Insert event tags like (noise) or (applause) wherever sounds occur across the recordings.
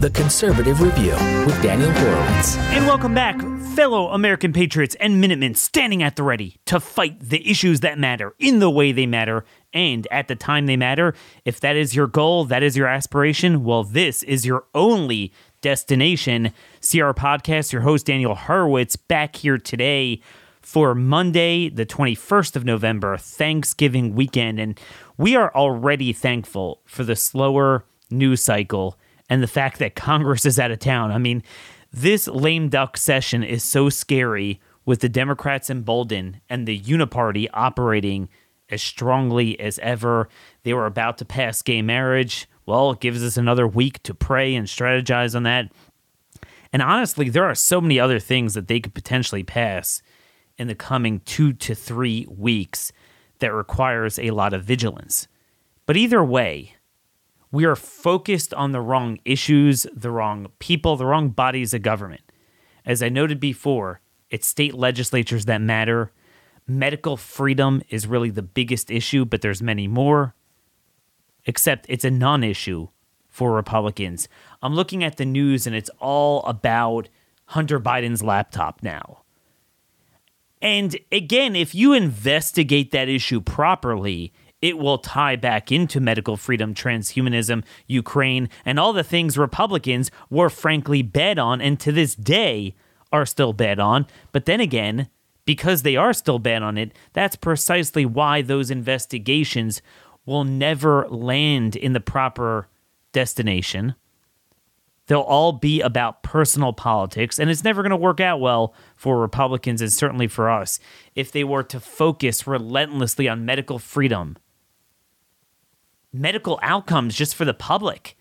The Conservative Review with Daniel Horowitz. And welcome back, fellow American patriots and Minutemen standing at the ready to fight the issues that matter in the way they matter and at the time they matter. If that is your goal, that is your aspiration, well, this is your only destination. CR Podcast, your host, Daniel Horowitz, back here today for Monday, the 21st of November, Thanksgiving weekend. And we are already thankful for the slower news cycle and the fact that Congress is out of town. I mean, this lame duck session is so scary with the Democrats emboldened and the uniparty operating as strongly as ever. They were about to pass gay marriage. Well, it gives us another week to pray and strategize on that. And honestly, there are so many other things that they could potentially pass in the coming two to three weeks that requires a lot of vigilance. But either way, we are focused on the wrong issues, the wrong people, the wrong bodies of government. As I noted before, it's state legislatures that matter. Medical freedom is really the biggest issue, but there's many more. Except it's a non issue for Republicans. I'm looking at the news and it's all about Hunter Biden's laptop now. And again, if you investigate that issue properly, it will tie back into medical freedom, transhumanism, Ukraine, and all the things Republicans were frankly bet on and to this day are still bet on. But then again, because they are still bet on it, that's precisely why those investigations will never land in the proper destination. They'll all be about personal politics, and it's never going to work out well for Republicans and certainly for us if they were to focus relentlessly on medical freedom medical outcomes just for the public.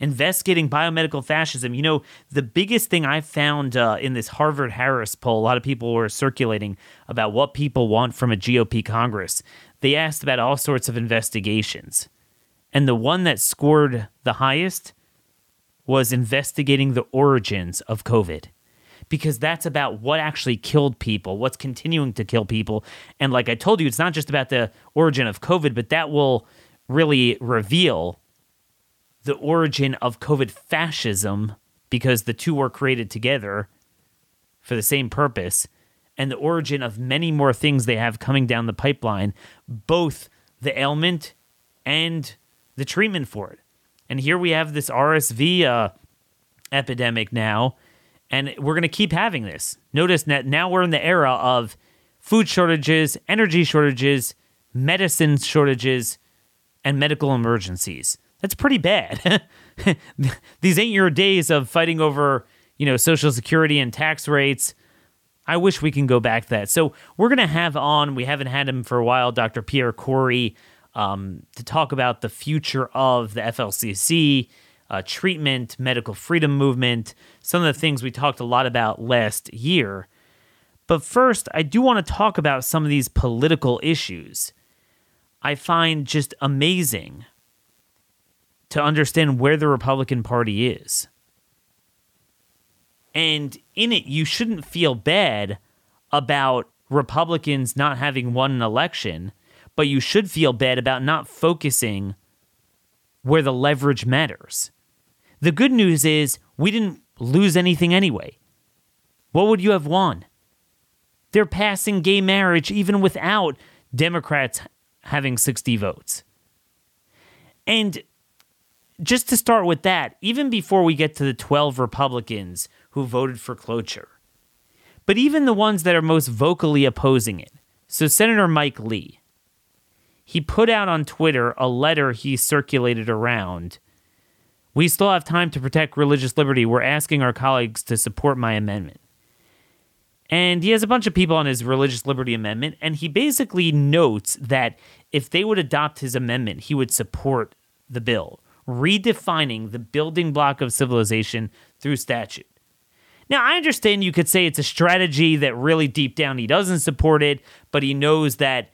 Investigating biomedical fascism. You know, the biggest thing I found uh, in this Harvard Harris poll, a lot of people were circulating about what people want from a GOP Congress. They asked about all sorts of investigations. And the one that scored the highest was investigating the origins of COVID because that's about what actually killed people, what's continuing to kill people. And like I told you, it's not just about the origin of COVID, but that will really reveal the origin of COVID fascism because the two were created together for the same purpose and the origin of many more things they have coming down the pipeline, both the ailment and the treatment for it. And here we have this RSV uh, epidemic now, and we're going to keep having this. Notice that now we're in the era of food shortages, energy shortages, medicine shortages, and medical emergencies. That's pretty bad. (laughs) These ain't your days of fighting over, you know, social security and tax rates. I wish we can go back to that. So we're to have on, we haven't had him for a while, Dr. Pierre Kory, um, to talk about the future of the FLCCC, uh, treatment, medical freedom movement, some of the things we talked a lot about last year. But first, I do want to talk about some of these political issues. I find just amazing to understand where the Republican Party is. And in it, you shouldn't feel bad about Republicans not having won an election, but you should feel bad about not focusing where the leverage matters. The good news is we didn't lose anything anyway. What would you have won? They're passing gay marriage even without Democrats having 60 votes. And just to start with that, even before we get to the 12 Republicans who voted for cloture, but even the ones that are most vocally opposing it. So, Senator Mike Lee, he put out on Twitter a letter he circulated around. We still have time to protect religious liberty. We're asking our colleagues to support my amendment. And he has a bunch of people on his religious liberty amendment, and he basically notes that if they would adopt his amendment, he would support the bill, redefining the building block of civilization through statute. Now, I understand you could say it's a strategy that really deep down he doesn't support it, but he knows that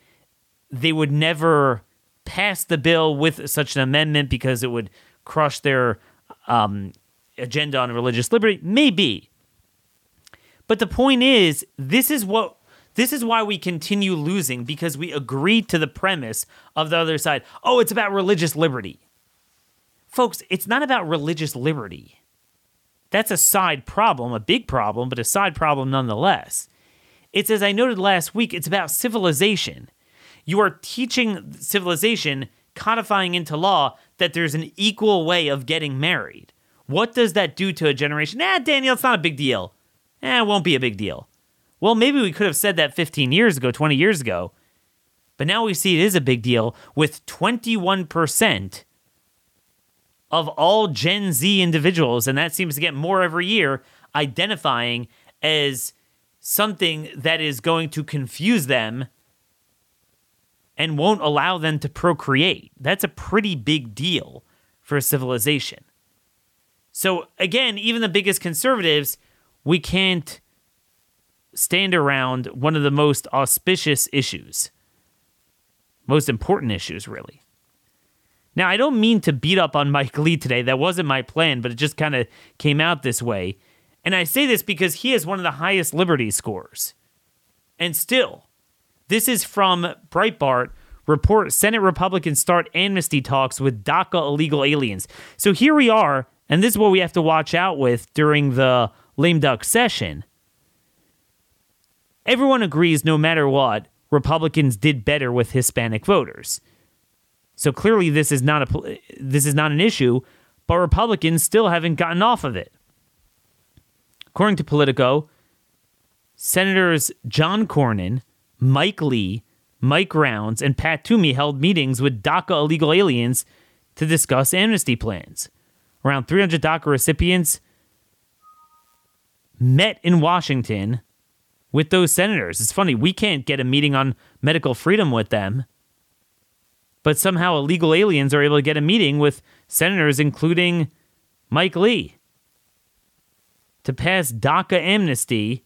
they would never pass the bill with such an amendment because it would crush their um, agenda on religious liberty. Maybe. But the point is, this is what this is why we continue losing because we agree to the premise of the other side. Oh, it's about religious liberty. Folks, it's not about religious liberty. That's a side problem, a big problem, but a side problem nonetheless. It's as I noted last week, it's about civilization. You are teaching civilization, codifying into law that there's an equal way of getting married. What does that do to a generation? Ah, Daniel, it's not a big deal. Eh, it won't be a big deal. Well, maybe we could have said that 15 years ago, 20 years ago. But now we see it is a big deal with 21% of all Gen Z individuals, and that seems to get more every year, identifying as something that is going to confuse them and won't allow them to procreate. That's a pretty big deal for a civilization. So, again, even the biggest conservatives, we can't stand around one of the most auspicious issues, most important issues, really. Now, I don't mean to beat up on Mike Lee today. That wasn't my plan, but it just kind of came out this way. And I say this because he has one of the highest liberty scores. And still, this is from Breitbart. Report Senate Republicans start amnesty talks with DACA illegal aliens. So here we are, and this is what we have to watch out with during the lame duck session everyone agrees no matter what, Republicans did better with Hispanic voters. So clearly this is not a this is not an issue, but Republicans still haven't gotten off of it. According to Politico, Senators John Cornyn, Mike Lee, Mike Rounds, and Pat Toomey held meetings with DACA illegal aliens to discuss amnesty plans. Around 300 DACA recipients met in Washington with those senators. It's funny, we can't get a meeting on medical freedom with them, but somehow illegal aliens are able to get a meeting with senators, including Mike Lee, to pass DACA amnesty,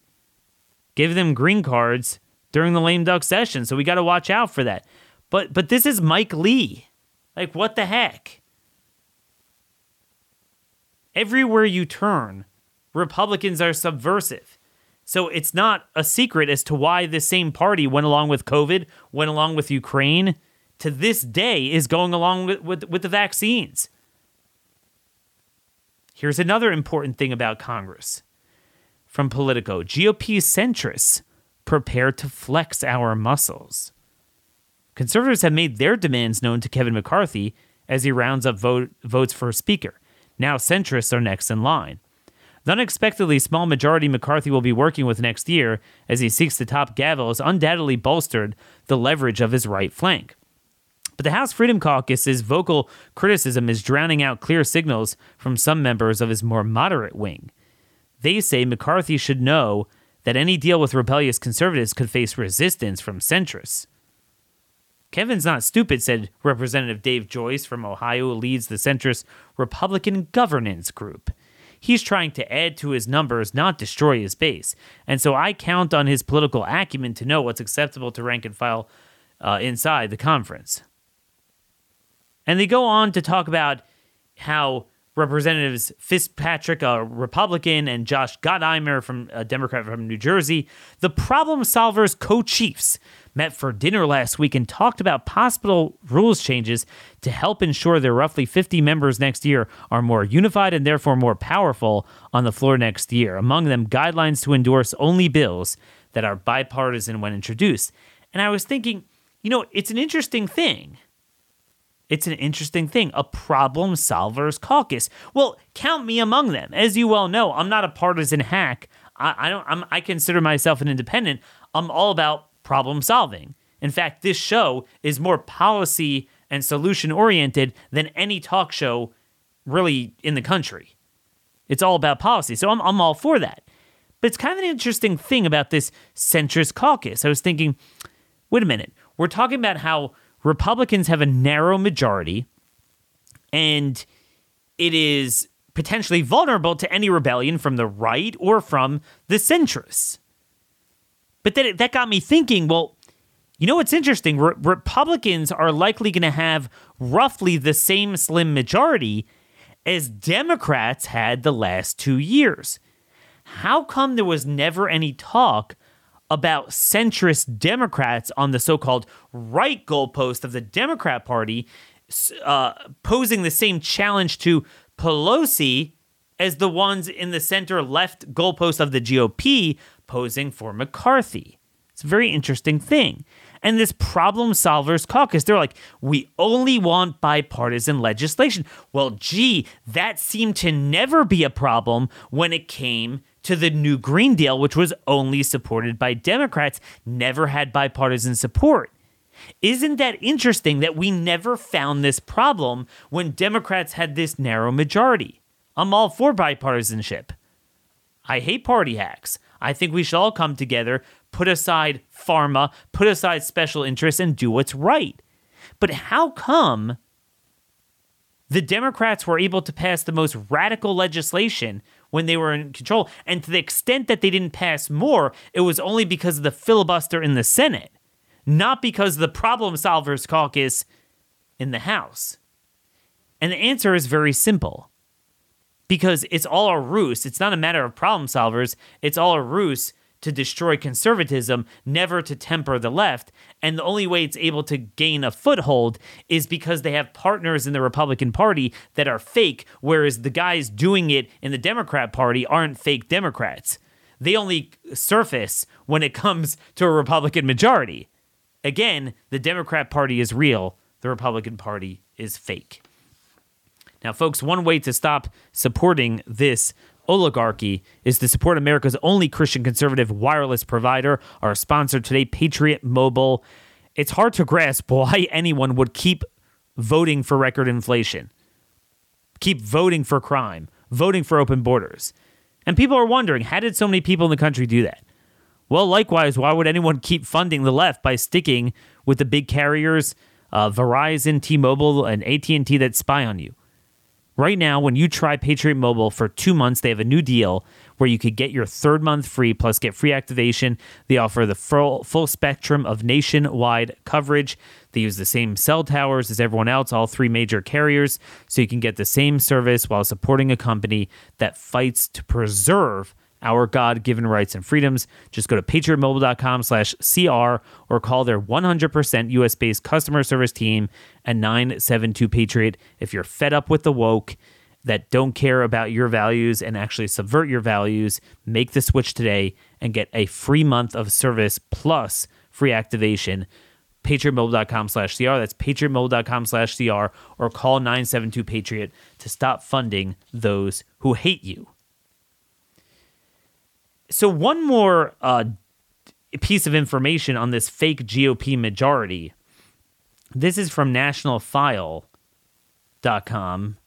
give them green cards during the lame duck session. So we got to watch out for that. But but this is Mike Lee. Like what the heck? Everywhere you turn, Republicans are subversive. So it's not a secret as to why this same party went along with COVID, went along with Ukraine, to this day is going along with, with, with the vaccines. Here's another important thing about Congress from Politico GOP centrists prepare to flex our muscles. Conservatives have made their demands known to Kevin McCarthy as he rounds up vote, votes for Speaker. Now centrists are next in line. The unexpectedly small majority McCarthy will be working with next year as he seeks to top gavel has undoubtedly bolstered the leverage of his right flank. But the House Freedom Caucus's vocal criticism is drowning out clear signals from some members of his more moderate wing. They say McCarthy should know that any deal with rebellious conservatives could face resistance from centrists. Kevin's not stupid, said Representative Dave Joyce from Ohio, who leads the centrist Republican Governance Group he's trying to add to his numbers, not destroy his base. And so I count on his political acumen to know what's acceptable to rank and file uh, inside the conference. And they go on to talk about how Representatives Fitzpatrick, a Republican, and Josh Gottheimer from a Democrat from New Jersey, the problem solvers co chiefs, met for dinner last week and talked about possible rules changes to help ensure their roughly 50 members next year are more unified and therefore more powerful on the floor next year. Among them, guidelines to endorse only bills that are bipartisan when introduced. And I was thinking, you know, it's an interesting thing. It's an interesting thing, a problem solvers caucus. Well, count me among them. As you well know, I'm not a partisan hack. I, I don't. I'm, I consider myself an independent. I'm all about problem solving. In fact, this show is more policy and solution oriented than any talk show really in the country. It's all about policy. So I'm, I'm all for that. But it's kind of an interesting thing about this centrist caucus. I was thinking, wait a minute. We're talking about how Republicans have a narrow majority and it is potentially vulnerable to any rebellion from the right or from the centrists. But then that got me thinking well, you know what's interesting? Re- Republicans are likely going to have roughly the same slim majority as Democrats had the last two years. How come there was never any talk about centrist Democrats on the so called right goalpost of the Democrat Party uh, posing the same challenge to Pelosi as the ones in the center left goalpost of the GOP posing for McCarthy? It's a very interesting thing. And this problem solvers caucus, they're like, we only want bipartisan legislation. Well, gee, that seemed to never be a problem when it came to the new Green Deal, which was only supported by Democrats, never had bipartisan support. Isn't that interesting that we never found this problem when Democrats had this narrow majority? I'm all for bipartisanship. I hate party hacks. I think we should all come together, put aside pharma, put aside special interests, and do what's right. But how come the Democrats were able to pass the most radical legislation when they were in control? And to the extent that they didn't pass more, it was only because of the filibuster in the Senate, not because of the problem solvers caucus in the House. And the answer is very simple because it's all a ruse. It's not a matter of problem solvers, it's all a ruse to destroy conservatism, never to temper the left. And the only way it's able to gain a foothold is because they have partners in the Republican Party that are fake, whereas the guys doing it in the Democrat Party aren't fake Democrats. They only surface when it comes to a Republican majority. Again, the Democrat Party is real, the Republican Party is fake. Now, folks, one way to stop supporting this oligarchy is to support America's only Christian conservative wireless provider, our sponsor today, Patriot Mobile. It's hard to grasp why (laughs) anyone would keep voting for record inflation, keep voting for crime, voting for open borders. And people are wondering, how did so many people in the country do that? Well, likewise, why would anyone keep funding the left by sticking with the big carriers, uh, Verizon, T-Mobile, and AT&T that spy on you? Right now, when you try Patriot Mobile for two months, they have a new deal where you could get your third month free plus get free activation. They offer the full, full spectrum of nationwide coverage. They use the same cell towers as everyone else, all three major carriers, so you can get the same service while supporting a company that fights to preserve our God-given rights and freedoms. Just go to patriotmobile.com slash CR or call their 100% US-based customer service team at 972-PATRIOT if you're fed up with the woke that don't care about your values and actually subvert your values. Make the switch today and get a free month of service plus free activation patriotmobile.com slash CR. That's patriotmobile.com slash CR or call 972 Patriot to stop funding those who hate you. So one more uh, piece of information on this fake GOP majority. This is from nationalfile.com.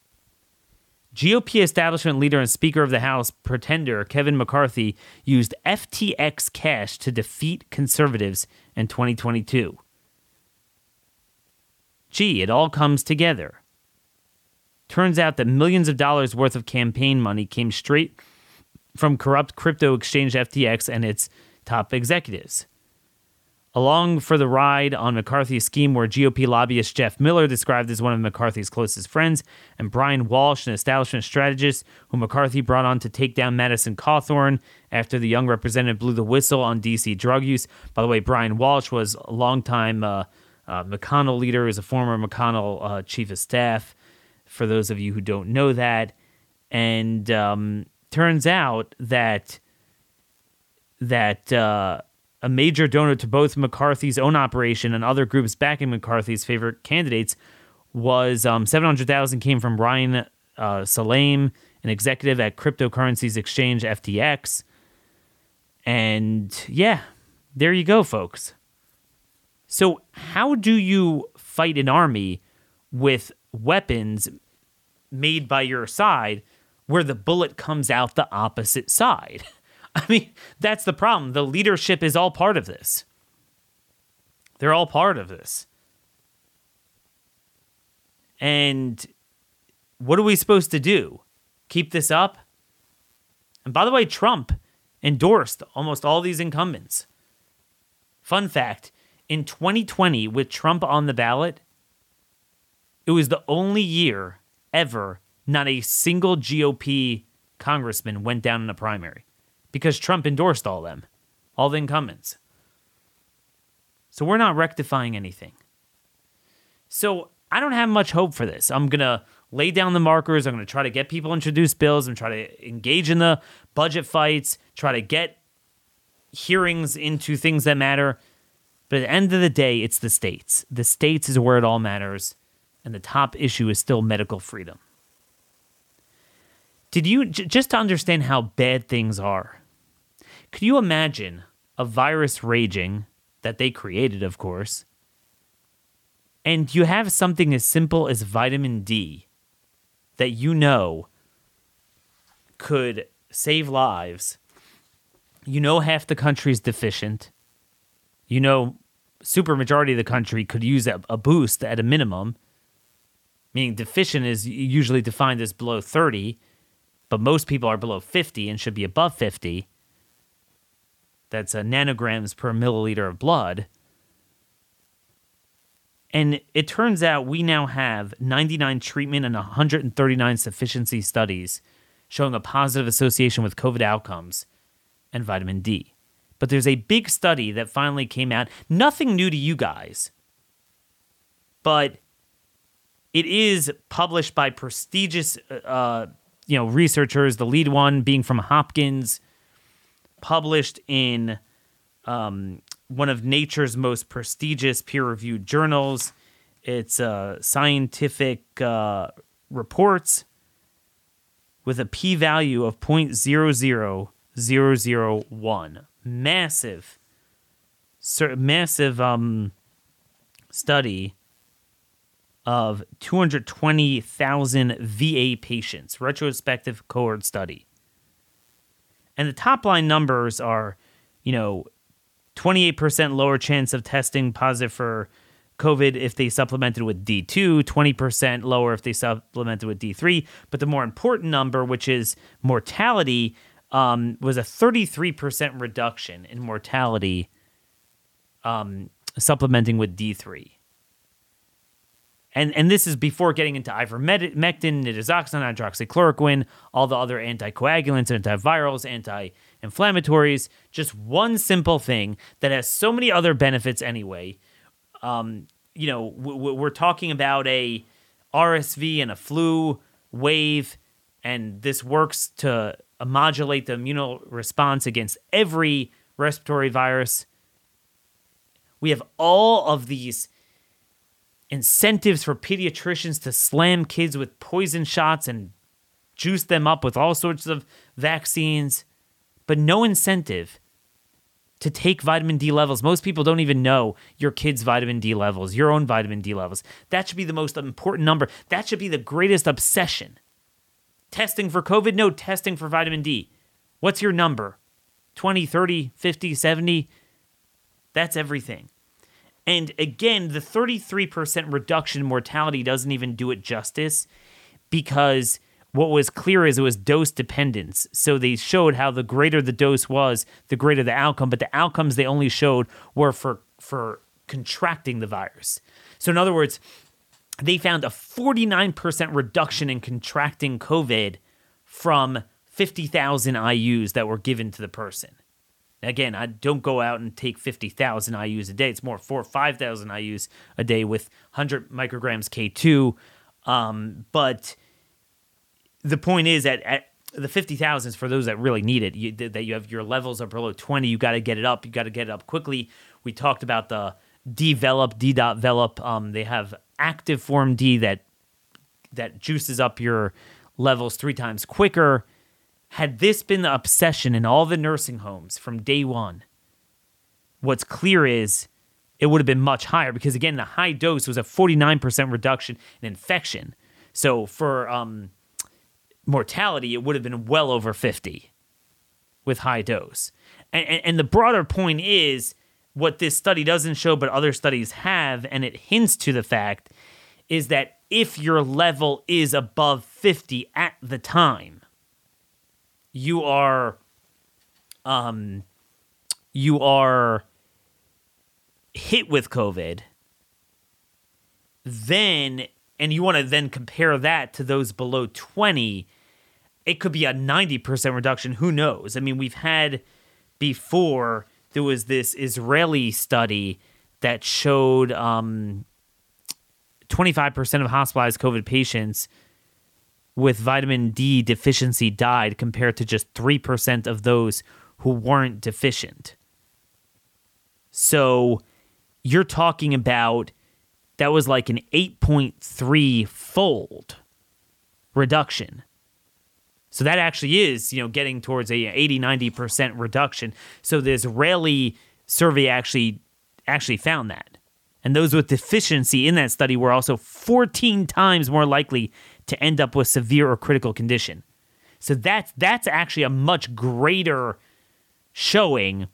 GOP establishment leader and Speaker of the House pretender Kevin McCarthy used FTX cash to defeat conservatives in 2022. Gee, it all comes together. Turns out that millions of dollars worth of campaign money came straight from corrupt crypto exchange FTX and its top executives. Along for the ride on McCarthy's scheme were GOP lobbyist Jeff Miller, described as one of McCarthy's closest friends, and Brian Walsh, an establishment strategist who McCarthy brought on to take down Madison Cawthorn after the young representative blew the whistle on DC drug use. By the way, Brian Walsh was a longtime uh, uh, McConnell leader, is a former McConnell uh, chief of staff, for those of you who don't know that. And um, turns out that that uh, a major donor to both McCarthy's own operation and other groups backing McCarthy's favorite candidates was um, 700,000 came from Ryan uh, an executive at cryptocurrencies exchange FTX. And yeah, there you go, folks. So, how do you fight an army with weapons made by your side where the bullet comes out the opposite side. (laughs) I mean, that's the problem. The leadership is all part of this. They're all part of this. And what are we supposed to do? Keep this up? And by the way, Trump endorsed almost all these incumbents. Fun fact in 2020, with Trump on the ballot, it was the only year ever not a single GOP congressman went down in a primary because Trump endorsed all them, all the incumbents. So we're not rectifying anything. So I don't have much hope for this. I'm going to lay down the markers. I'm going to try to get people introduced bills and try to engage in the budget fights, try to get hearings into things that matter. But at the end of the day, it's the states. The states is where it all matters. And the top issue is still medical freedom. Did you, j- just to understand how bad things are, could you imagine a virus raging that they created, of course, and you have something as simple as vitamin D that you know could save lives? You know, half the country is deficient. You know, super majority of the country could use a, a boost at a minimum. Meaning, deficient is usually defined as below 30 but most people are below 50 and should be above 50. That's nanograms per milliliter of blood. And it turns out we now have 99 treatment and 139 sufficiency studies showing a positive association with COVID outcomes and vitamin D. But there's a big study that finally came out, nothing new to you guys, but it is published by prestigious uh, you know researchers. The lead one being from Hopkins, published in um, one of Nature's most prestigious peer-reviewed journals. It's uh, scientific uh, reports with a p-value of 0.00001. Massive, massive um, study of 220,000 VA patients, retrospective cohort study. And the top line numbers are, you know, 28% lower chance of testing positive for COVID if they supplemented with D2, 20% lower if they supplemented with D3. But the more important number, which is mortality, um, was a 33% reduction in mortality um, supplementing with D3 and and this is before getting into ivermectin, nitazoxanide, hydroxychloroquine, all the other anticoagulants, antivirals, anti-inflammatories. Just one simple thing that has so many other benefits anyway. Um, you know, we're talking about a RSV and a flu wave, and this works to modulate the immune response against every respiratory virus. We have all of these incentives for pediatricians to slam kids with poison shots and juice them up with all sorts of vaccines, but no incentive to take vitamin D levels. Most people don't even know your kid's vitamin D levels, your own vitamin D levels. That should be the most important number. That should be the greatest obsession. Testing for COVID? No, testing for vitamin D. What's your number? 20, 30, 50, 70? That's everything. And again, the 33% reduction in mortality doesn't even do it justice because what was clear is it was dose dependence. So they showed how the greater the dose was, the greater the outcome, but the outcomes they only showed were for for contracting the virus. So in other words, they found a 49% reduction in contracting COVID from 50,000 IUs that were given to the person. Again, I don't go out and take 50,000 IUs a day. It's more 4 or 5,000 IUs a day with 100 micrograms K2. Um, but the point is that at the 50,000 is for those that really need it. You, that you have your levels are below 20. You got to get it up. You got to get it up quickly. We talked about the develop, D.velop. Um, they have active form D that that juices up your levels three times quicker had this been the obsession in all the nursing homes from day one, what's clear is it would have been much higher because, again, the high dose was a 49% reduction in infection. So for um, mortality, it would have been well over 50 with high dose. And, and, and the broader point is what this study doesn't show, but other studies have, and it hints to the fact is that if your level is above 50 at the time, you are um you are hit with COVID, then and you want to then compare that to those below 20, it could be a 90% reduction. Who knows? I mean, we've had before there was this Israeli study that showed um, 25% of hospitalized COVID patients with vitamin D deficiency died compared to just 3% of those who weren't deficient. So you're talking about that was like an 8.3 fold reduction. So that actually is, you know, getting towards a 80 90% reduction. So the Israeli survey actually actually found that. And those with deficiency in that study were also 14 times more likely to end up with severe or critical condition. So that's that's actually a much greater showing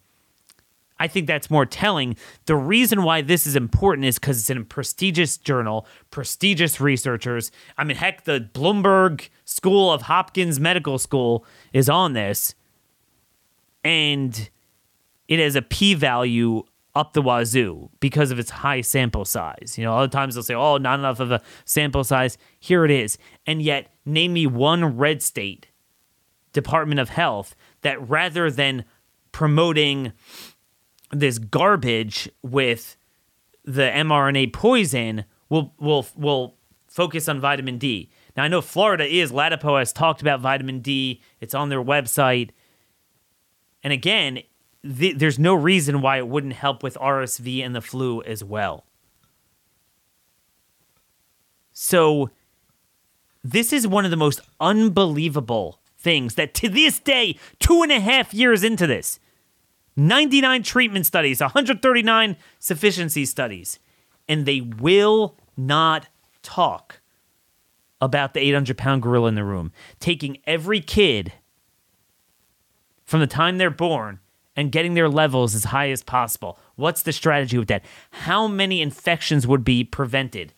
I think that's more telling. The reason why this is important is because it's in a prestigious journal, prestigious researchers. I mean, heck, the Bloomberg School of Hopkins Medical School is on this, and it has a p value up the wazoo because of its high sample size. You know, other times they'll say, oh, not enough of a sample size. Here it is. And yet, name me one red state Department of Health that rather than promoting this garbage with the mRNA poison will will will focus on vitamin D. Now I know Florida is Ladapo has talked about vitamin D. It's on their website. And again, th- there's no reason why it wouldn't help with RSV and the flu as well. So this is one of the most unbelievable things that to this day, two and a half years into this, 99 treatment studies, 139 sufficiency studies, and they will not talk about the 800 pound gorilla in the room, taking every kid from the time they're born and getting their levels as high as possible. What's the strategy with that? How many infections would be prevented?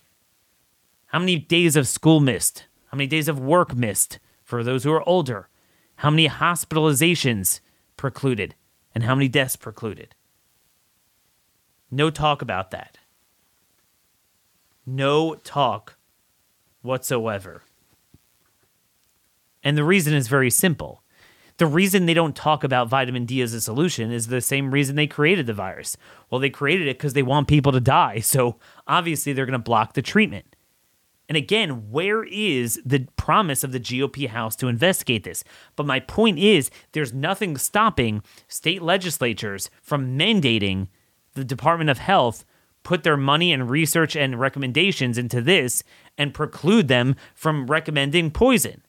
How many days of school missed? How many days of work missed for those who are older? How many hospitalizations precluded? and how many deaths precluded. No talk about that. No talk whatsoever. And the reason is very simple. The reason they don't talk about vitamin D as a solution is the same reason they created the virus. Well, they created it because they want people to die. So obviously they're going to block the treatment. And again, where is the promise of the GOP House to investigate this? But my point is, there's nothing stopping state legislatures from mandating the Department of Health put their money and research and recommendations into this and preclude them from recommending poison.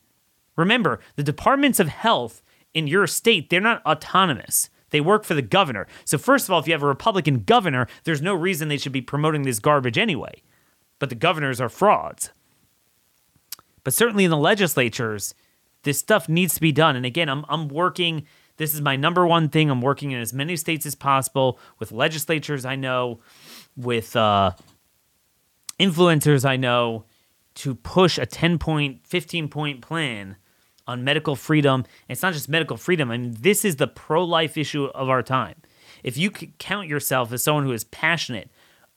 Remember, the departments of health in your state, they're not autonomous. They work for the governor. So, first of all, if you have a Republican governor, there's no reason they should be promoting this garbage anyway but the governors are frauds. But certainly in the legislatures, this stuff needs to be done. And again, I'm, I'm working, this is my number one thing. I'm working in as many states as possible with legislatures I know, with uh, influencers I know, to push a 10 point, 15 point plan on medical freedom. And it's not just medical freedom, I mean, this is the pro life issue of our time. If you count yourself as someone who is passionate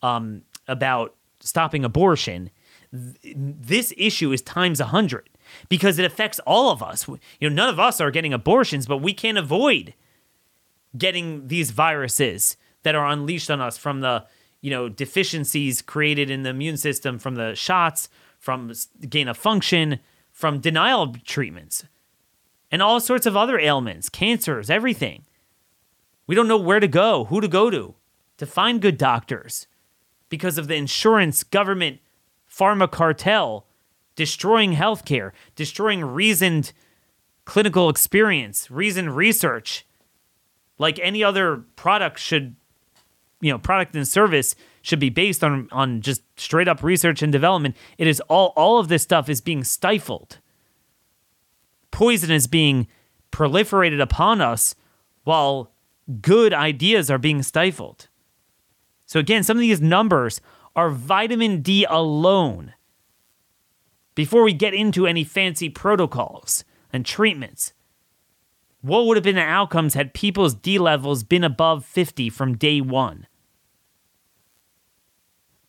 um, about stopping abortion, th- this issue is times a 100 because it affects all of us. You know, none of us are getting abortions, but we can't avoid getting these viruses that are unleashed on us from the, you know, deficiencies created in the immune system from the shots, from gain of function, from denial treatments, and all sorts of other ailments, cancers, everything. We don't know where to go, who to go to, to find good doctors because of the insurance government pharma cartel destroying healthcare, destroying reasoned clinical experience, reasoned research. Like any other product should, you know, product and service should be based on on just straight up research and development. It is all all of this stuff is being stifled. Poison is being proliferated upon us while good ideas are being stifled. So again, some of these numbers are vitamin D alone. before we get into any fancy protocols and treatments, what would have been the outcomes had people's D levels been above 50 from day one?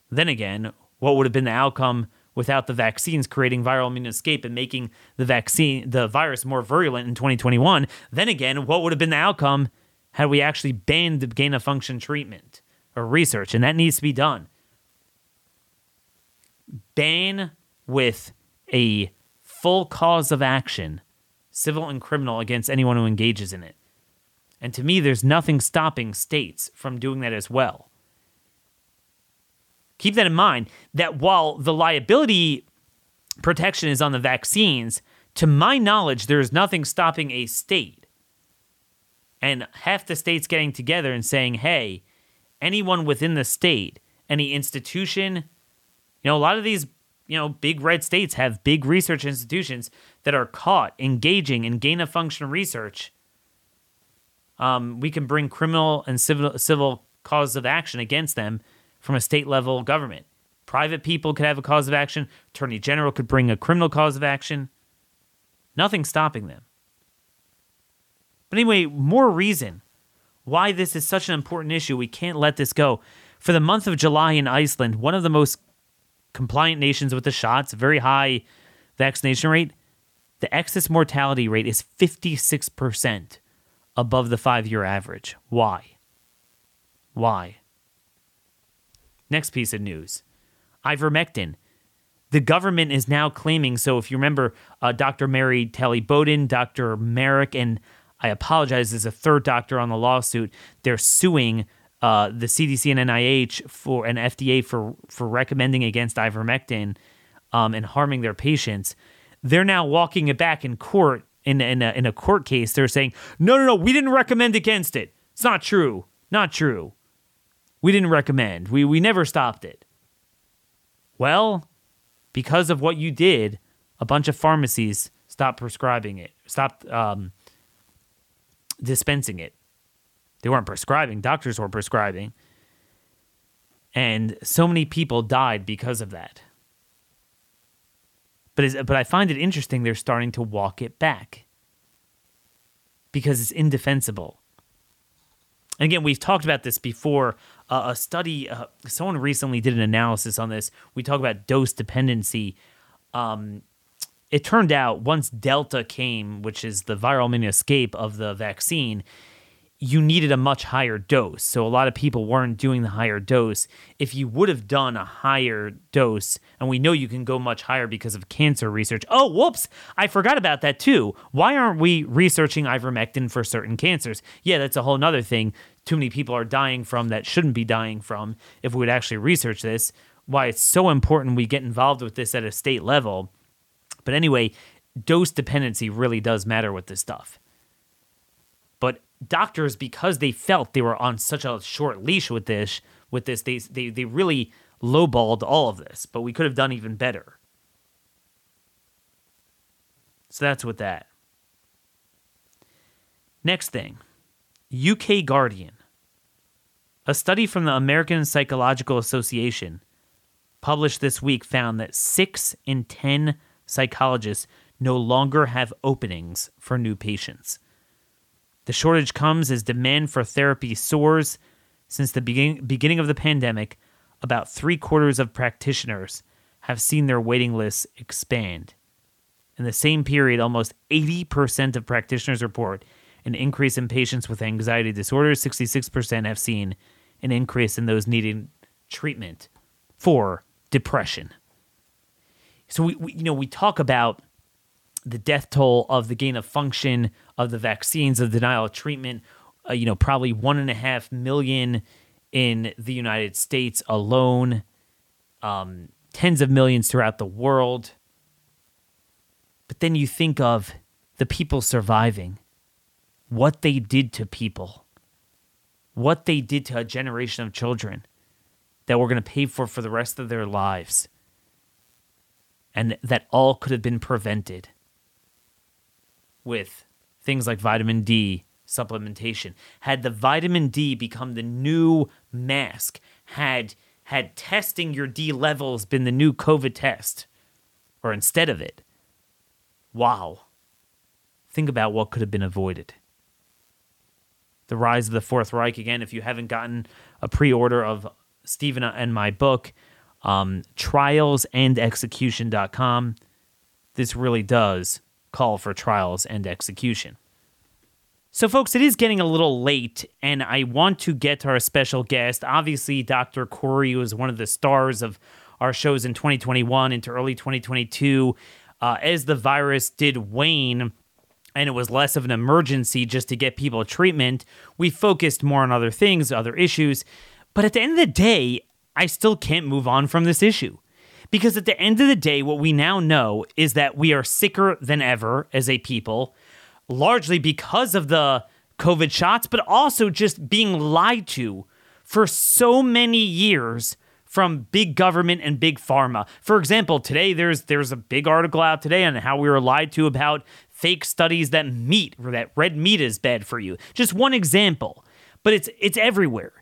Then again, what would have been the outcome without the vaccines creating viral immune escape and making the vaccine the virus more virulent in 2021? Then again, what would have been the outcome had we actually banned the gain of function treatment or research? And that needs to be done. Ban with a full cause of action, civil and criminal, against anyone who engages in it. And to me, there's nothing stopping states from doing that as well. Keep that in mind that while the liability protection is on the vaccines, to my knowledge, there is nothing stopping a state and half the states getting together and saying, hey, anyone within the state, any institution, you know, a lot of these you know, big red states have big research institutions that are caught engaging in gain of function research. Um, we can bring criminal and civil civil causes of action against them from a state level government. Private people could have a cause of action. Attorney General could bring a criminal cause of action. Nothing stopping them. But anyway, more reason why this is such an important issue. We can't let this go. For the month of July in Iceland, one of the most compliant nations with the shots, very high vaccination rate, the excess mortality rate is 56% above the five year average. Why? Why? Next piece of news ivermectin. The government is now claiming. So, if you remember, uh, Dr. Mary Talley Bowden, Dr. Marik, and I apologize, there's a third doctor on the lawsuit. They're suing uh, the CDC and NIH for an FDA for for recommending against ivermectin um, and harming their patients, they're now walking it back in court in in a, in a court case. They're saying, no, no, no, we didn't recommend against it. It's not true. Not true. We didn't recommend. We we never stopped it. Well, because of what you did, a bunch of pharmacies stopped prescribing it, stopped um, dispensing it. They weren't prescribing, doctors were prescribing. And so many people died because of that. But, but I find it interesting they're starting to walk it back because it's indefensible. And again, we've talked about this before. Uh, a study, uh, someone recently did an analysis on this. We talk about dose dependency. Um, it turned out once Delta came, which is the viral immune escape of the vaccine, you needed a much higher dose. So a lot of people weren't doing the higher dose. If you would have done a higher dose, and we know you can go much higher because of cancer research. Oh, whoops, I forgot about that too. Why aren't we researching ivermectin for certain cancers? Yeah, that's a whole nother thing. Too many people are dying from that shouldn't be dying from if we would actually research this. Why it's so important we get involved with this at a state level. But anyway, dose dependency really does matter with this stuff. But doctors because they felt they were on such a short leash with this with this they they, they really lowballed all of this but we could have done even better so that's with that next thing uk guardian a study from the american psychological association published this week found that 6 in 10 psychologists no longer have openings for new patients the shortage comes as demand for therapy soars. Since the begin- beginning of the pandemic, about three quarters of practitioners have seen their waiting lists expand. In the same period, almost 80% of practitioners report an increase in patients with anxiety disorders. 66% have seen an increase in those needing treatment for depression. So we, we you know we talk about the death toll of the gain of function of the vaccines, of denial of treatment, uh, you know, probably one and a half million in the United States alone, um, tens of millions throughout the world. But then you think of the people surviving, what they did to people, what they did to a generation of children that we're going to pay for for the rest of their lives. And that all could have been prevented with things like vitamin D supplementation. Had the vitamin D become the new mask, had had testing your D levels been the new COVID test, or instead of it. Wow. Think about what could have been avoided. The Rise of the Fourth Reich. Again, if you haven't gotten a pre order of Stephen and my book, um, trialsandexecution.com, this really does call for trials and execution. So, folks, it is getting a little late, and I want to get to our special guest. Obviously, Dr. Kory was one of the stars of our shows in 2021 into early 2022. Uh, as the virus did wane, and it was less of an emergency just to get people treatment, we focused more on other things, other issues. But at the end of the day, I still can't move on from this issue. Because at the end of the day, what we now know is that we are sicker than ever as a people, largely because of the COVID shots, but also just being lied to for so many years from big government and big pharma. For example, today there's there's a big article out today on how we were lied to about fake studies that meat that red meat is bad for you. Just one example, but it's it's everywhere.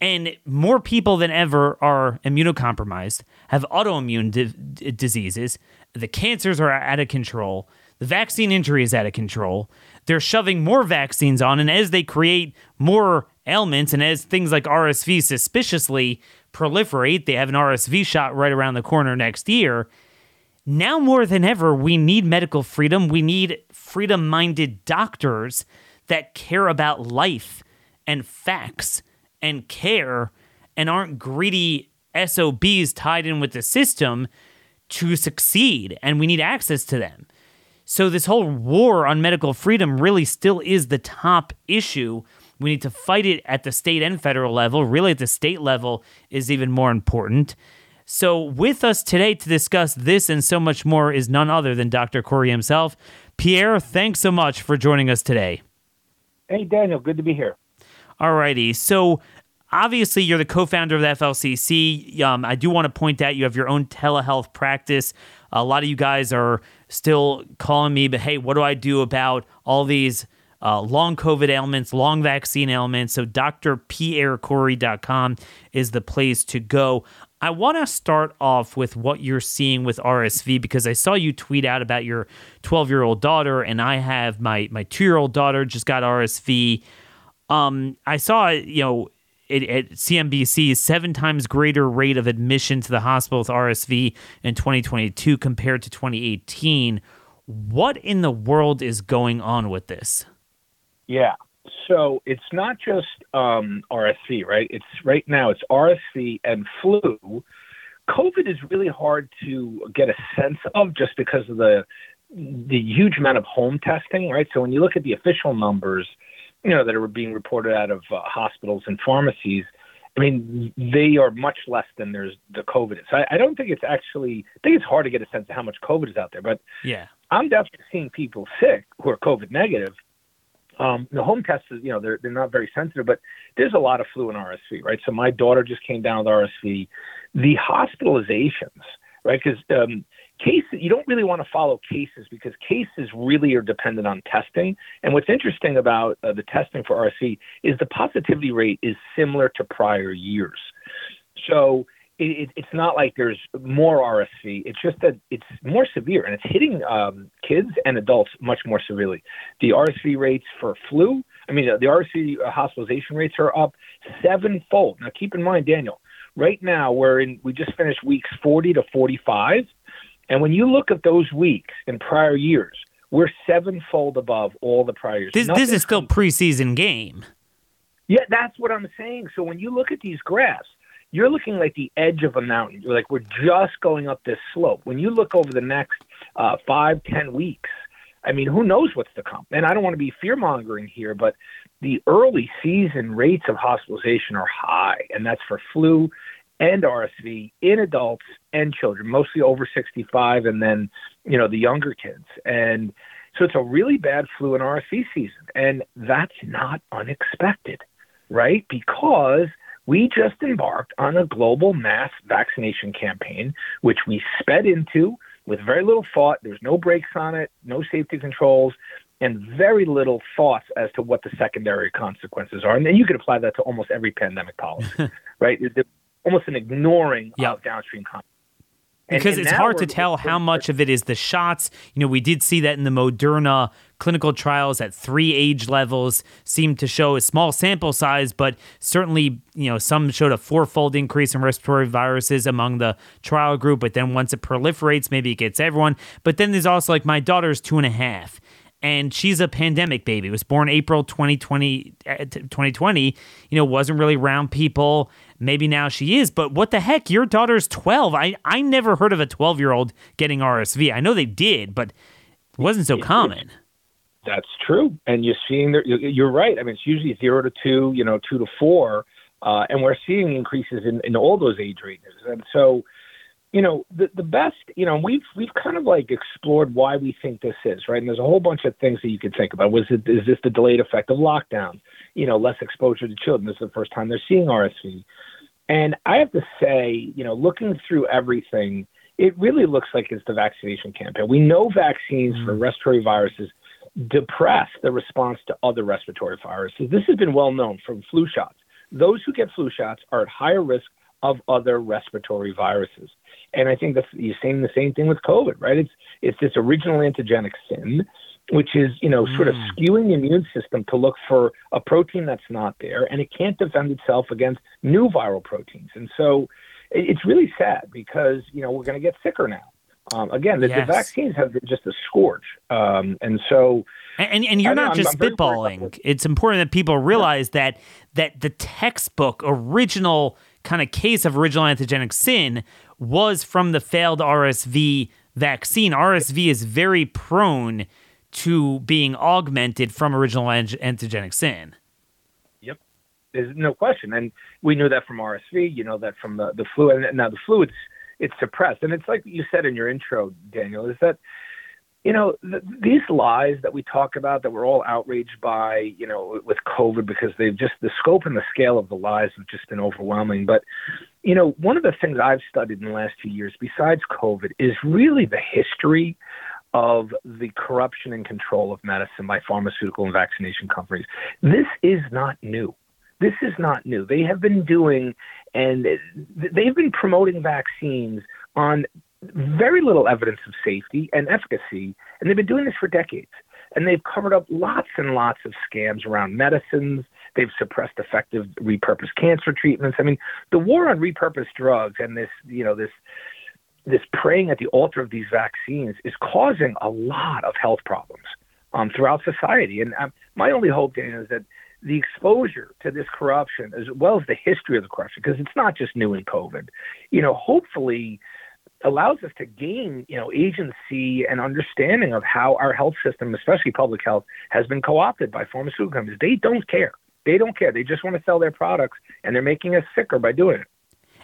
And more people than ever are immunocompromised, have autoimmune di- diseases. The cancers are out of control. The vaccine injury is out of control. They're shoving more vaccines on, and as they create more ailments, and as things like RSV suspiciously proliferate, they have an RSV shot right around the corner next year. Now more than ever, we need medical freedom. We need freedom minded doctors that care about life and facts and care and aren't greedy SOBs tied in with the system to succeed. And we need access to them. So, this whole war on medical freedom really still is the top issue. We need to fight it at the state and federal level. Really, at the state level is even more important. So, with us today to discuss this and so much more is none other than Dr. Kory himself. Pierre, thanks so much for joining us today. Hey, Daniel, good to be here. All righty. So obviously you're the co-founder of the FLCCC. Um, I do want to point out you have your own telehealth practice. A lot of you guys are still calling me, but hey, what do I do about all these uh, long COVID ailments, long vaccine ailments? So drpierrekory.com is the place to go. I want to start off with what you're seeing with RSV because I saw you tweet out about your 12 year old daughter, and I have my my two year old daughter just got RSV. Um, I saw you know it, at CNBC seven times greater rate of admission to the hospital with RSV in 2022 compared to 2018. What in the world is going on with this? Yeah. So it's not just um, RSV, right? It's right now it's RSV and flu. COVID is really hard to get a sense of just because of the the huge amount of home testing, right? So when you look at the official numbers, you know, that are being reported out of uh, hospitals and pharmacies, I mean, they are much less than there's the COVID is. I, I don't think it's actually. I think it's hard to get a sense of how much COVID is out there. But yeah, I'm definitely seeing people sick who are COVID negative. Um, the home tests, you know, they're they're not very sensitive, but there's a lot of flu and RSV, right? So my daughter just came down with RSV. The hospitalizations, right? Because um, cases you don't really want to follow cases because cases really are dependent on testing and what's interesting about uh, the testing for RSV is the positivity rate is similar to prior years so it, it's not like there's more RSV. It's just that it's more severe and it's hitting um, kids and adults much more severely. The RSV rates for flu, I mean, the RSV hospitalization rates are up sevenfold. Now, keep in mind, Daniel, right now we're in, we just finished weeks 40 to 45. And when you look at those weeks in prior years, we're sevenfold above all the prior years. This, this is still preseason game. Yeah, that's what I'm saying. So when you look at these graphs, you're looking like the edge of a mountain. You're like we're just going up this slope. When you look over the next uh, five, ten weeks, I mean, who knows what's to come? And I don't want to be fear mongering here, but the early season rates of hospitalization are high, and that's for flu and RSV in adults and children, mostly over 65, and then you know the younger kids. And so it's a really bad flu and RSV season, and that's not unexpected, right? Because we just embarked on a global mass vaccination campaign, which we sped into with very little thought. There's no brakes on it, no safety controls, and very little thoughts as to what the secondary consequences are. And then you could apply that to almost every pandemic policy, (laughs) right? almost an ignoring yep. of downstream consequences. And- because and it's hard to tell how much of it is the shots. You know, we did see that in the Moderna clinical trials at three age levels seemed to show a small sample size, but certainly, you know, some showed a fourfold increase in respiratory viruses among the trial group. But then once it proliferates, maybe it gets everyone. But then there's also like my daughter's two and a half. And she's a pandemic baby. Was born April 2020, uh, 2020. You know, wasn't really around people. Maybe now she is, but what the heck? Your daughter's 12. I, I never heard of a 12 year old getting RSV. I know they did, but it wasn't so common. That's true, and you're seeing there. you- You're right. I mean, it's usually zero to two, you know, two to four, uh, and we're seeing increases in, in all those age ranges. And so, you know, the the best, you know, we've we've kind of like explored why we think this is right, and there's a whole bunch of things that you could think about. Was it is this the delayed effect of lockdown? You know, less exposure to children. This is the first time they're seeing RSV, and I have to say, you know, looking through everything, it really looks like it's the vaccination campaign. We know vaccines for respiratory viruses depress the response to other respiratory viruses. This has been well known from flu shots. Those who get flu shots are at higher risk of other respiratory viruses. And I think that's you're saying the same thing with COVID, right? It's it's this original antigenic sin, which is, you know, sort of mm. skewing the immune system to look for a protein that's not there, and it can't defend itself against new viral proteins. And so it- it's really sad because, you know, we're going to get sicker now. Um, again, the, Yes. the vaccines have been just a scourge. Um, and so And and, you're not I'm- just I'm very worried about spitballing. It's important that people realize that that the textbook original kind of case of original antigenic sin was from the failed RSV vaccine. RSV is very prone to being augmented from original antigenic sin. Yep. There's no question. And we knew that from RSV, you know that from the, the flu. And now the flu, it's, it's suppressed. And it's like you said in your intro, Daniel, is that, you know, th- these lies that we talk about that we're all outraged by, you know, with COVID because they've just, the scope and the scale of the lies have just been overwhelming. But, you know, one of the things I've studied in the last few years, besides COVID, is really the history of the corruption and control of medicine by pharmaceutical and vaccination companies. This is not new. This is not new. They have been doing, and they've been promoting vaccines on very little evidence of safety and efficacy, and they've been doing this for decades. And they've covered up lots and lots of scams around medicines. They've suppressed effective repurposed cancer treatments. I mean, the war on repurposed drugs and this, you know, this this praying at the altar of these vaccines is causing a lot of health problems um, throughout society. And um, my only hope, Dan, is that the exposure to this corruption, as well as the history of the corruption, because it's not just new in COVID, you know, hopefully allows us to gain, you know, agency and understanding of how our health system, especially public health, has been co-opted by pharmaceutical companies. They don't care. They don't care. They just want to sell their products, and they're making us sicker by doing it.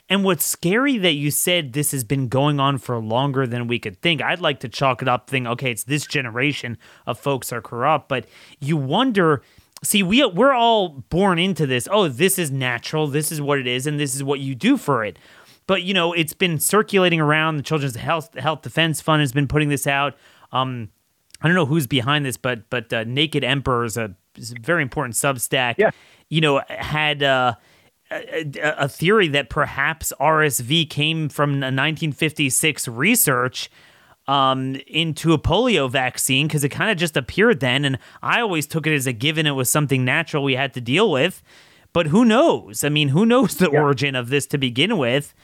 And what's scary that you said this has been going on for longer than we could think. I'd like to chalk it up, think, okay, it's this generation of folks are corrupt, but you wonder. See, we we're all born into this. Oh, this is natural. This is what it is, and this is what you do for it. But you know, it's been circulating around. The Children's Health Health Defense Fund has been putting this out. Um, I don't know who's behind this, but but uh, Naked Emperor is a, is a very important Substack. Yeah. You know, had. Uh, a, a theory that perhaps RSV came from a 1956 research um, into a polio vaccine because it kind of just appeared then. And I always took it as a given it was something natural we had to deal with. But who knows? I mean, who knows the Yeah. origin of this to begin with?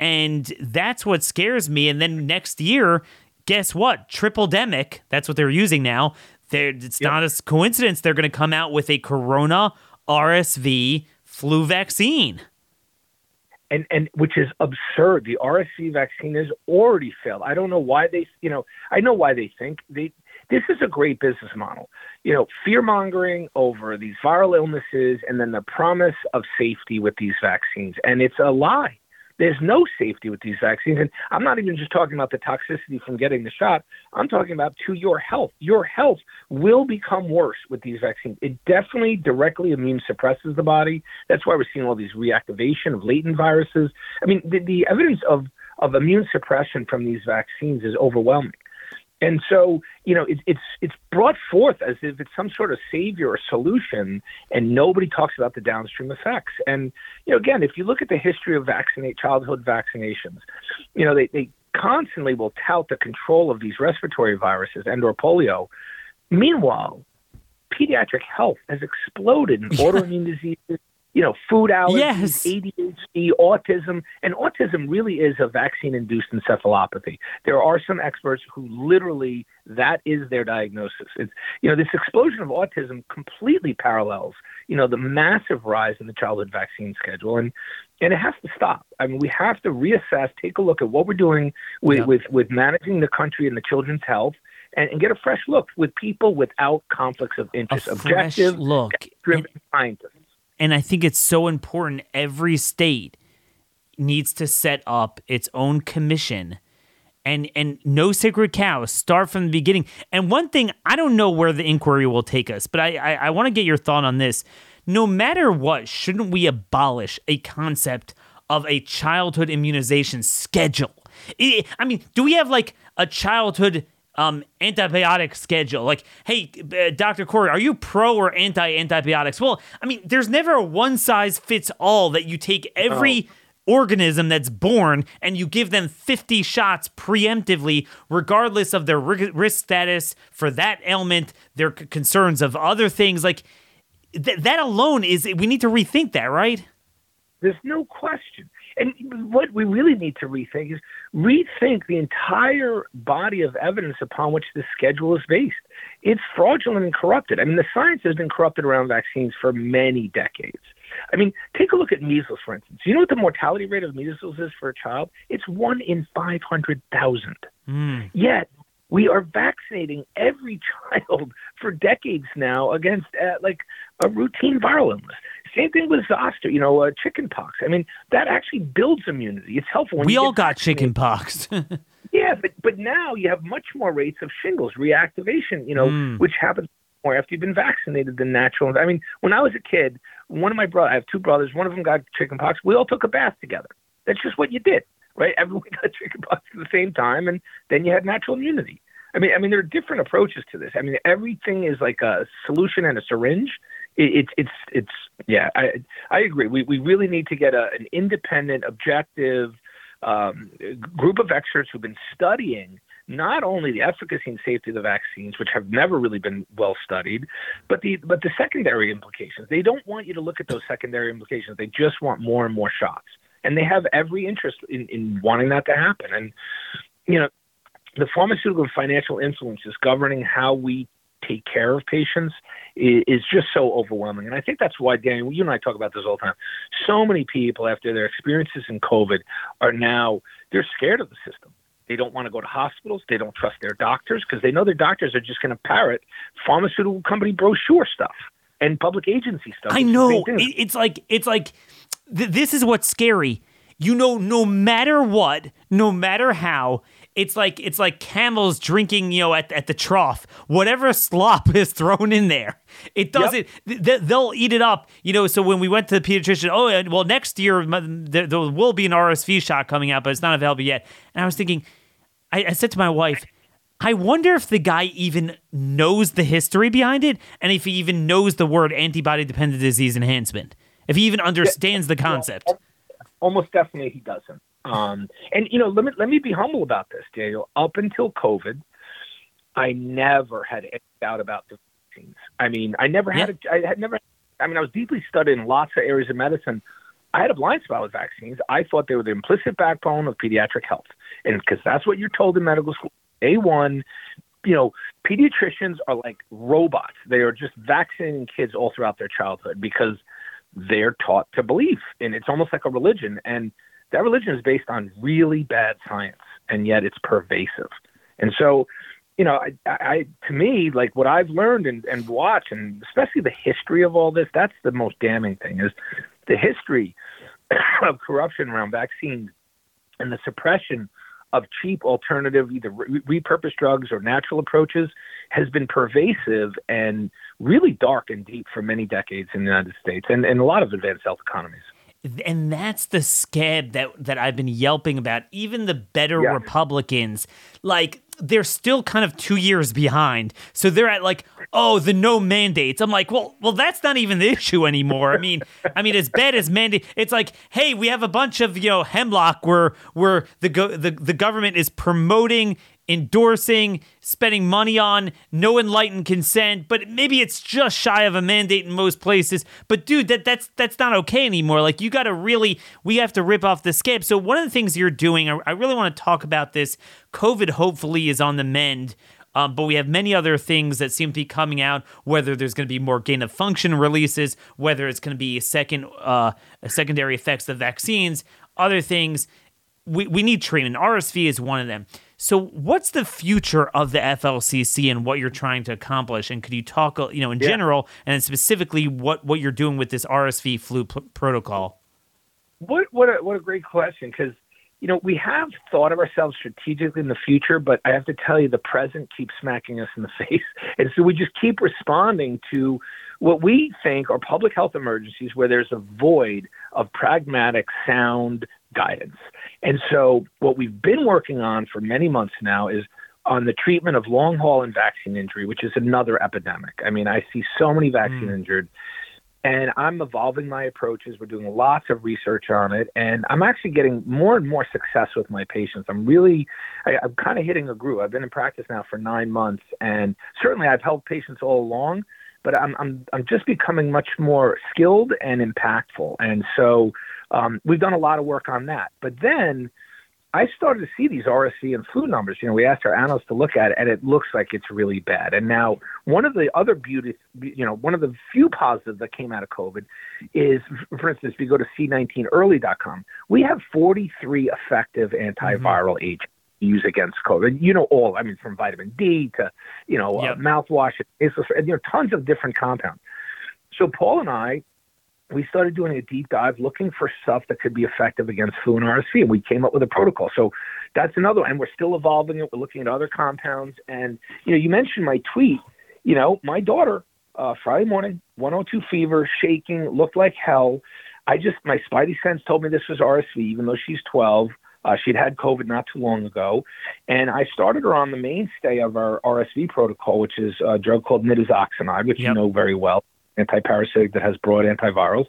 And that's what scares me. And then next year, guess what? Triple demic. That's what they're using now. They're, it's Yep. not a coincidence they're going to come out with a corona RSV flu vaccine. And and which is absurd. The RSV vaccine has already failed. I don't know why they, you know, I know why they think they. This is a great business model, you know, fear mongering over these viral illnesses, and then the promise of safety with these vaccines, and it's a lie. There's no safety with these vaccines, and I'm not even just talking about the toxicity from getting the shot. I'm talking about to your health. Your health will become worse with these vaccines. It definitely directly immune suppresses the body. That's why we're seeing all these reactivation of latent viruses. I mean, the, the evidence of of immune suppression from these vaccines is overwhelming. And so, you know, it, it's it's brought forth as if it's some sort of savior or solution, and nobody talks about the downstream effects. And you know, again, if you look at the history of vaccinate childhood vaccinations, you know, they they constantly will tout the control of these respiratory viruses and or polio. Meanwhile, pediatric health has exploded in (laughs) autoimmune diseases, you know, food allergies, Yes. ADHD, autism, and autism really is a vaccine-induced encephalopathy. There are some experts who literally that is their diagnosis. It's you know this explosion of autism completely parallels you know the massive rise in the childhood vaccine schedule, and and it has to stop. I mean, we have to reassess, take a look at what we're doing with Yep. with, with managing the country and the children's health. And, and get a fresh look with people without conflicts of A interest, fresh objective, look. Driven scientists. And I think it's so important. Every state needs to set up its own commission. And, and no sacred cows. Start from the beginning. And one thing I don't know where the inquiry will take us, but I I, I want to get your thought on this. No matter what, shouldn't we abolish a concept of a childhood immunization schedule? I I mean, do we have like a childhood um, antibiotic schedule? Like, hey, uh, Dr. Kory, are you pro or anti antibiotics? Well, I mean, there's never a one size fits all that you take every organism that's born and you give them 50 shots preemptively, regardless of their risk status for that ailment, their c- concerns of other things. Like, th- that alone is, we need to rethink that, right? There's no question. And what we really need to rethink is rethink the entire body of evidence upon which this schedule is based. It's fraudulent and corrupted. I mean, the science has been corrupted around vaccines for many decades. I mean, take a look at measles, for instance. You know what the mortality rate of measles is for a child? It's one in 500,000. Yet, we are vaccinating every (laughs) child for decades now against uh, like a routine viral illness. Same thing with zoster, you know, uh, chicken pox. I mean, that actually builds immunity. It's helpful. When we all got chicken pox. (laughs) Yeah, but but now you have much more rates of shingles reactivation, you know, Mm. which happens more after you've been vaccinated than natural. I mean, when I was a kid, one of my brothers, I have two brothers, one of them got chicken pox. We all took a bath together. That's just what you did, right? (laughs) Everyone got chicken pox at the same time, and then you had natural immunity. I mean, I mean, there are different approaches to this. I mean, everything is like a solution and a syringe. It, it's it's it's yeah. I I agree. We we really need to get a, an independent, objective um, group of experts who've been studying not only the efficacy and safety of the vaccines, which have never really been well studied, but the but the secondary implications. They don't want you to look at those secondary implications. They just want more and more shots, and they have every interest in, in wanting that to happen. And you know, the pharmaceutical and financial influences governing how we take care of patients is, just so overwhelming. And I think that's why, Daniel, you and I talk about this all the time. So many people, after their experiences in COVID, are now they're scared of the system. They don't want to go to hospitals. They don't trust their doctors because they know their doctors are just going to parrot pharmaceutical company brochure stuff and public agency stuff. I know. same thing. It, it's like it's like th- this is what's scary. You know, no matter what, no matter how, it's like it's like camels drinking, you know, at, at the trough. Whatever slop is thrown in there, it doesn't. th- they'll eat it up, you know. So when we went to the pediatrician, oh, uh, well, next year there, there will be an RSV shot coming out, but it's not available yet. And I was thinking, I, I said to my wife, I wonder if the guy even knows the history behind it and if he even knows the word antibody dependent disease enhancement. If he even understands the concept. almost definitely he doesn't. Um, and you know, let me let me be humble about this, Daniel. Up until COVID, I never had any doubt about the vaccines. I mean, I never had. A, I had never. I mean, I was deeply studied in lots of areas of medicine. I had a blind spot with vaccines. I thought they were the implicit backbone of pediatric health, and because that's what you're told in medical school. A one, you know, pediatricians are like robots. They are just vaccinating kids all throughout their childhood because they're taught to believe, and it's almost like a religion. And that religion is based on really bad science, and yet it's pervasive. And so, you know, I, I to me, like what I've learned and, and watched, and especially the history of all this, that's the most damning thing is the history (coughs) of corruption around vaccines and the suppression of cheap alternative, either re- repurposed drugs or natural approaches, has been pervasive and really dark and deep for many decades in the United States and, and a lot of advanced health economies. And that's the scab that that I've been yelping about. Even the better Yeah. Republicans, like they're still kind of two years behind. So they're at like, oh, the no mandates. I'm like, well, well, that's not even the (laughs) issue anymore. I mean, I mean, as bad as mandate, it's like, hey, we have a bunch of you know hemlock where where the go- the the government is promoting endorsing, spending money on, no enlightened consent, but maybe it's just shy of a mandate in most places. But dude, that that's that's not okay anymore. Like you got to really, we have to rip off the scab. So one of the things you're doing, I, I really want to talk about this. COVID hopefully is on the mend. Um, but we have many other things that seem to be coming out. Whether there's going to be more gain of function releases, whether it's going to be second, uh, secondary effects of vaccines, other things. We, we need treatment. RSV is one of them. So, what's the future of the FLCCC and what you're trying to accomplish? And could you talk, you know, in yeah. general and specifically what what you're doing with this RSV flu p- protocol? What what a, what a great question because you know we have thought of ourselves strategically in the future, but I have to tell you the present keeps smacking us in the (laughs) face, and so we just keep responding to what we think are public health emergencies where there's a void of pragmatic, sound guidance. And so, what we've been working on for many months now is on the treatment of long haul and vaccine injury, which is another epidemic. I mean, I see so many vaccine mm. injured, and I'm evolving my approaches. We're doing lots of research on it, and I'm actually getting more and more success with my patients. I'm really, I, I'm kind of hitting a groove. I've been in practice now for nine months, and certainly I've helped patients all along, but I'm I'm I'm just becoming much more skilled and impactful, and so um, we've done a lot of work on that. But then I started to see these RSV and flu numbers. You know, we asked our analysts to look at it, and it looks like it's really bad. And now, one of the other beauty, you know, one of the few positives that came out of COVID is, for instance, if you go to C19early.com, we have 43 effective antiviral mm-hmm. agents use against COVID. You know, all, I mean, from vitamin D to, you know, uh, yep. uh, mouthwash, you know, tons of different compounds. So Paul and I we started doing a deep dive looking for stuff that could be effective against flu and RSV, and we came up with a protocol. So that's another one. And we're still evolving it. We're looking at other compounds. And, you know, you mentioned my tweet. You know, my daughter, uh, Friday morning, 102 fever, shaking, looked like hell. I just, my spidey sense told me this was RSV, even though she's 12. Uh, she'd had COVID not too long ago. And I started her on the mainstay of our RSV protocol, which is a drug called nitazoxanide, which yep. you know very well antiparasitic that has broad antivirals,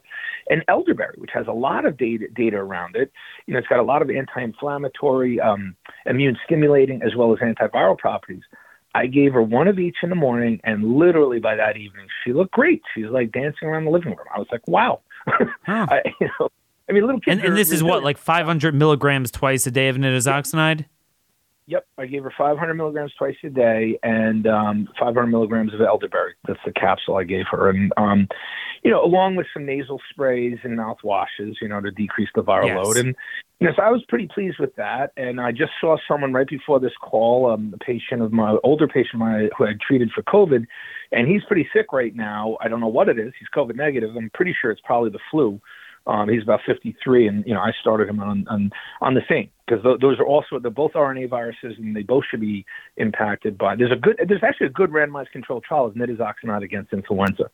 and elderberry, which has a lot of data, data around it. You know, it's got a lot of anti-inflammatory, um, immune stimulating, as well as antiviral properties. I gave her one of each in the morning, and literally by that evening, she looked great. She was like dancing around the living room. I was like, wow. (laughs) Huh. I, you know, I mean, little kids. And, and this is what, like 500 milligrams twice a day of nitazoxanide? Yep, I gave her 500 milligrams twice a day and um, 500 milligrams of elderberry. That's the capsule I gave her, and um, you know, along with some nasal sprays and mouthwashes, you know, to decrease the viral yes. load. And you know, so I was pretty pleased with that. And I just saw someone right before this call, um, a patient of my older patient my who I treated for COVID, and he's pretty sick right now. I don't know what it is. He's COVID negative. I'm pretty sure it's probably the flu. Um, he's about 53, and you know I started him on on on the same because th- those are also they're both RNA viruses, and they both should be impacted by. There's a good there's actually a good randomized controlled trial of nitazoxanide against influenza.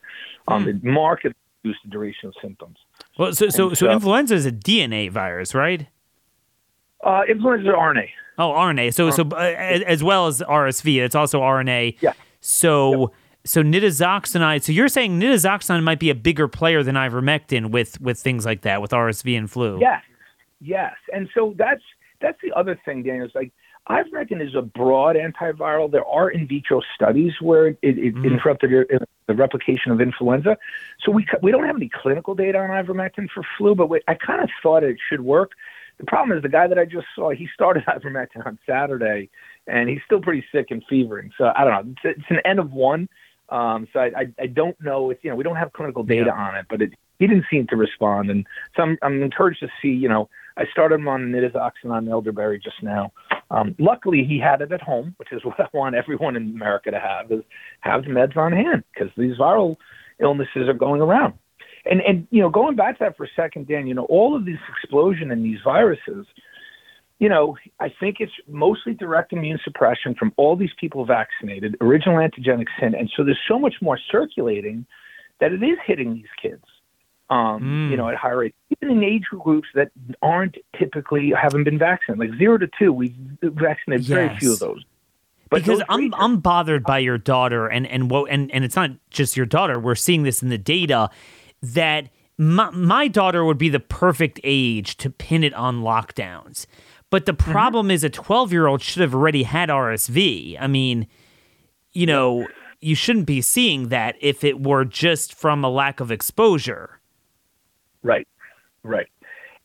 Um, mm. It markedly reduced the duration of symptoms. Well, so so, so, so influenza is a DNA virus, right? Uh, influenza is RNA. Oh, RNA. So so uh, as well as RSV, it's also RNA. Yeah. So. Yep so nitazoxanide. So you're saying nitazoxanide might be a bigger player than ivermectin with with things like that, with RSV and flu. Yes, yes. And so that's that's the other thing, Daniel. Is like ivermectin is a broad antiviral. There are in vitro studies where it, it mm. interrupted the replication of influenza. So we we don't have any clinical data on ivermectin for flu, but we, I kind of thought it should work. The problem is the guy that I just saw. He started (laughs) ivermectin on Saturday, and he's still pretty sick and fevering. So I don't know. It's, it's an N of one. Um, so I, I, I don't know if you know we don't have clinical data yeah. on it, but it, he didn't seem to respond, and so I'm, I'm encouraged to see. You know, I started him on nitazoxanide elderberry just now. Um, luckily, he had it at home, which is (laughs) what I want everyone in America to have: is have the meds on hand because these viral illnesses are going around. And and you know, going back to that for a second, Dan, you know, all of this explosion in these viruses you know, I think it's mostly direct immune suppression from all these people vaccinated, original antigenic sin, and so there's so much more circulating that it is hitting these kids. Um, mm. You know, at high rates, even in age groups that aren't typically haven't been vaccinated, like zero to two, we've vaccinated yes. very few of those. But because those I'm I'm bothered by your daughter and and what and and it's not just your daughter. We're seeing this in the data that my, my daughter would be the perfect age to pin it on lockdowns. But the Mm-hmm. problem is a 12 year old should have already had RSV. I mean, you know, you shouldn't be seeing that if it were just from a lack of exposure. Right, right,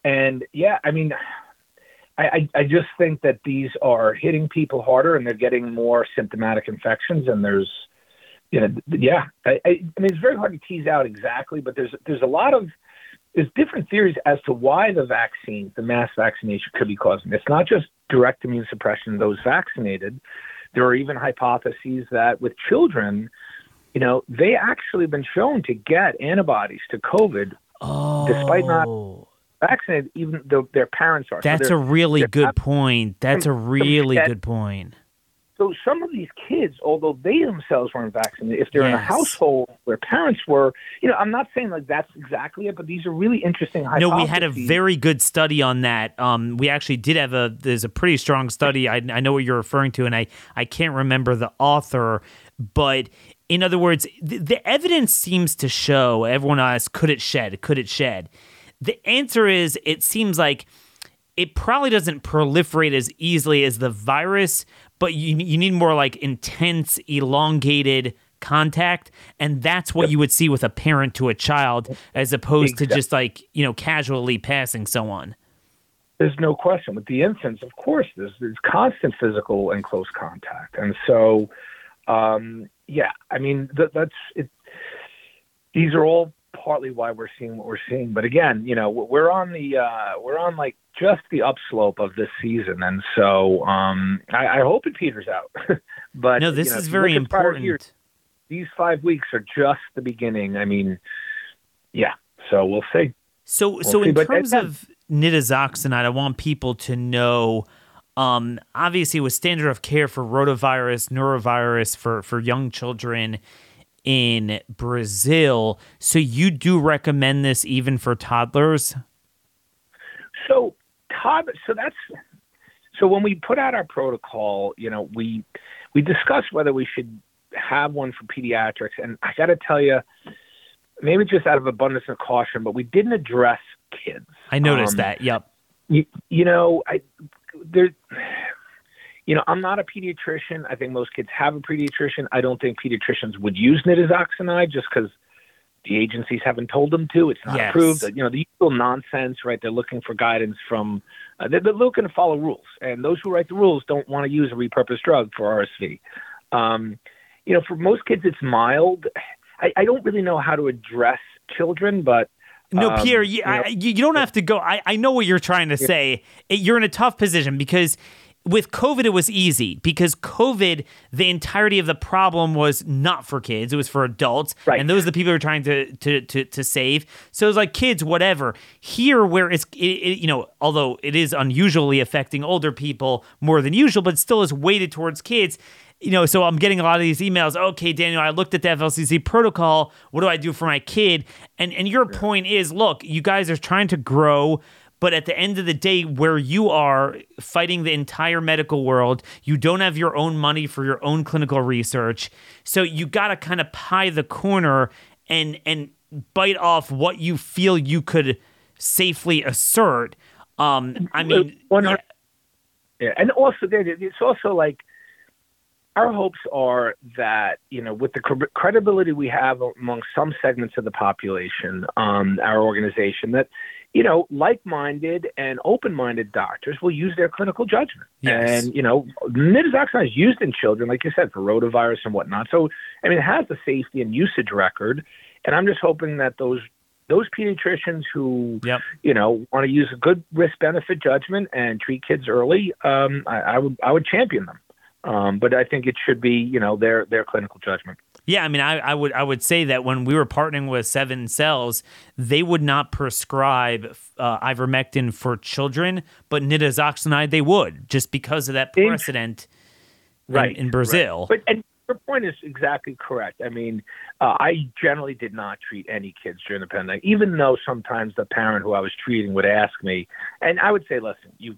and yeah, I mean, I, I I just think that these are hitting people harder, and they're getting more symptomatic infections, and there's, you know, yeah, I, I, I mean, it's very hard to tease out exactly, but there's there's a lot of there's different theories as to why the vaccine, the mass vaccination, could be causing. It's not just direct immune suppression in those vaccinated. There are even hypotheses that with children, you know, they actually have been shown to get antibodies to COVID Oh, Despite not- vaccinated, even though their parents are. So That's a really good not- point. That's a really that- good point. So some of these kids, although they themselves weren't vaccinated, if they're in a household where parents were, you know, I'm not saying like that's exactly it, but these are really interesting hypotheses. No, we had a very good study on that. Um, we actually did have a. There's a pretty strong study. I, I know what you're referring to, and I I can't remember the author, but in other words, the, the evidence seems to show. Everyone asks, could it shed? Could it shed? The answer is, it seems like it probably doesn't proliferate as easily as the virus, but you you need more like intense, elongated contact, and that's what you would see with a parent to a child, as opposed to just like you know casually passing someone. There's no question with the infants. Of course, there's there's constant physical and close contact, and so, um, yeah, I mean th- that's it. These are all partly why we're seeing what we're seeing. But again, you know, we're on the uh, we're on like just the upslope of this season, and so um, I, I hope it peters out. (laughs) but No, this you know, is very look at prior important. years, these five weeks are just the beginning. I mean, yeah. So we'll see. So, so see, in but terms of nitazoxanide, I want people to know. Um, obviously, with standard of care for rotavirus, norovirus for for young children in Brazil, so you do recommend this even for toddlers. So Todd, so that's so when we put out our protocol, you know, we we discussed whether we should have one for pediatrics, and I got to tell you, maybe just out of abundance of caution, but we didn't address kids. I noticed Um, that. Yep. You, you know, I there. You know, I'm not a pediatrician. I think most kids have a pediatrician. I don't think pediatricians would use nitazoxanide just because the agencies haven't told them to. It's not Yes. approved. You know, the usual nonsense, right? They're looking for guidance from. Uh, they're, they're looking to follow rules, and those who write the rules don't want to use a repurposed drug for RSV. Um, you know, for most kids, it's mild. I, I don't really know how to address children, but No, um, Pierre, you, you know- I, you, don't have to go. I, I know what you're trying to say. It, you're in a tough position because with COVID, it was easy because COVID, the entirety of the problem was not for kids; it was for adults, Right. and those are the people you're trying to to to, to save. So it was like kids, whatever. Here, where it's it, it, you know, although it is unusually affecting older people more than usual, but still is weighted towards kids you know, so I'm getting a lot of these emails. Okay, Daniel, I looked at the FLCCC protocol. What do I do for my kid? And and your point is, look, you guys are trying to grow, but at the end of the day, where you are fighting the entire medical world, you don't have your own money for your own clinical research. So you got to kind of pie the corner and and bite off what you feel you could safely assert. Um, I mean, Yeah, and also there, it's also like our hopes are that you know with the cre- credibility we have among some segments of the population, um, our organization that you know like-minded and open-minded doctors will use their clinical judgment. Yes. And you know, nitazoxanide is used in children, like you said, for rotavirus and whatnot. So I mean, it has a safety and usage record, and I'm just hoping that those those pediatricians who Yep. you know want to use a good risk benefit judgment and treat kids early, um, I, I would I would champion them. Um, but I think it should be you know their their clinical judgment. Yeah, I mean, I, I would I would say that when we were partnering with Seven Cells, they would not prescribe uh, ivermectin for children, but nitazoxanide they would, just because of that In- precedent in, in Brazil. But and your point is exactly correct. I mean, uh, I generally did not treat any kids during the pandemic, even though sometimes the parent who I was treating would ask me, and I would say, "Listen, you."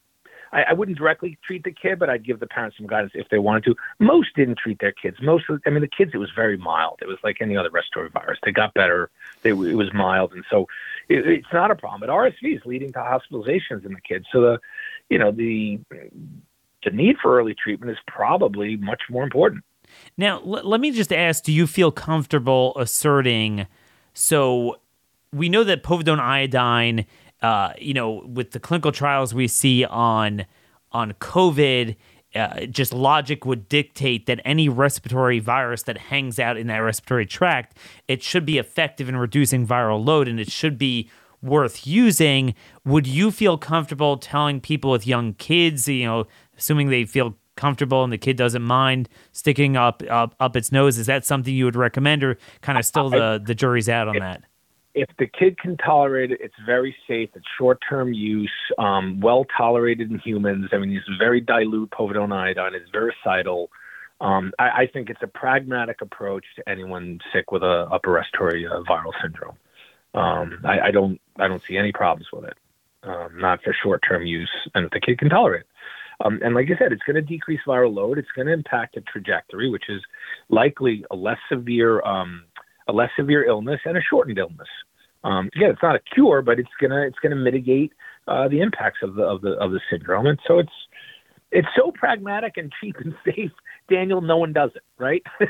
I, I wouldn't directly treat the kid, but I'd give the parents some guidance if they wanted to. Most didn't treat their kids. Most, of, I mean, the kids, it was very mild. It was like any other respiratory virus. They got better. They, it was mild, and so it, it's not a problem. But RSV is leading to hospitalizations in the kids. So the, you know, the the need for early treatment is probably much more important. Now, l- let me just ask: Do you feel comfortable asserting? So we know that povidone iodine uh, you know, with the clinical trials we see on on COVID, uh, just logic would dictate that any respiratory virus that hangs out in that respiratory tract, it should be effective in reducing viral load, and it should be worth using. Would you feel comfortable telling people with young kids, you know, assuming they feel comfortable and the kid doesn't mind sticking up up, up its nose? Is that something you would recommend, or kind of still the the jury's out on that? If the kid can tolerate it, it's very safe. It's short-term use, um, well tolerated in humans. I mean, it's very dilute povidone iodine. It's virucidal. Um, I, I, think it's a pragmatic approach to anyone sick with a upper respiratory uh, viral syndrome. Um, I, I, don't I don't see any problems with it. Um, not for short-term use, and if the kid can tolerate it. Um, and like I said, it's going to decrease viral load. It's going to impact the trajectory, which is likely a less severe um, a less severe illness and a shortened illness. Um, again, it's not a cure, but it's gonna it's gonna mitigate uh, the impacts of the of the of the syndrome. And so it's it's so pragmatic and cheap and (laughs) safe, Daniel. No one does it, right? (laughs)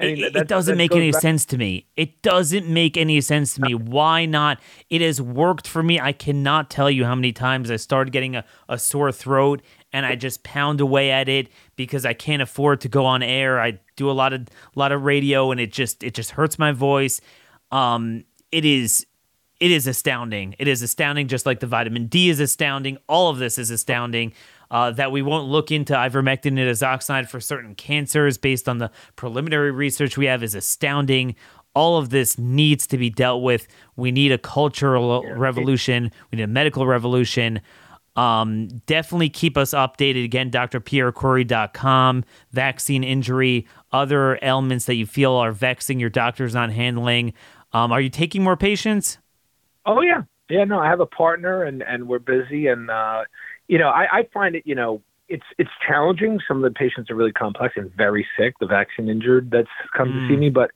I mean, it, it, doesn't make any back. sense to me. It doesn't make any sense to me. Why not? It has worked for me. I cannot tell you how many times I started getting a, a sore throat and I just pound away at it because I can't afford to go on air. I do a lot of a lot of radio and it just it just hurts my voice. Um, it is it is astounding. It is astounding, just like the vitamin D is astounding. All of this is astounding. Uh, that we won't look into ivermectin and azoxide for certain cancers based on the preliminary research we have is astounding. All of this needs to be dealt with. We need a cultural revolution. We need a medical revolution. Um, definitely keep us updated. Again, drpierrekory.com, vaccine injury, other ailments that you feel are vexing your doctor's not handling. Um, are you taking more patients? Oh, yeah. Yeah, no, I have a partner and, and we're busy. And, uh, you know, I, I find it, you know, it's it's challenging. Some of the patients are really complex and very sick, the vaccine injured that's come mm. to see mm. me, but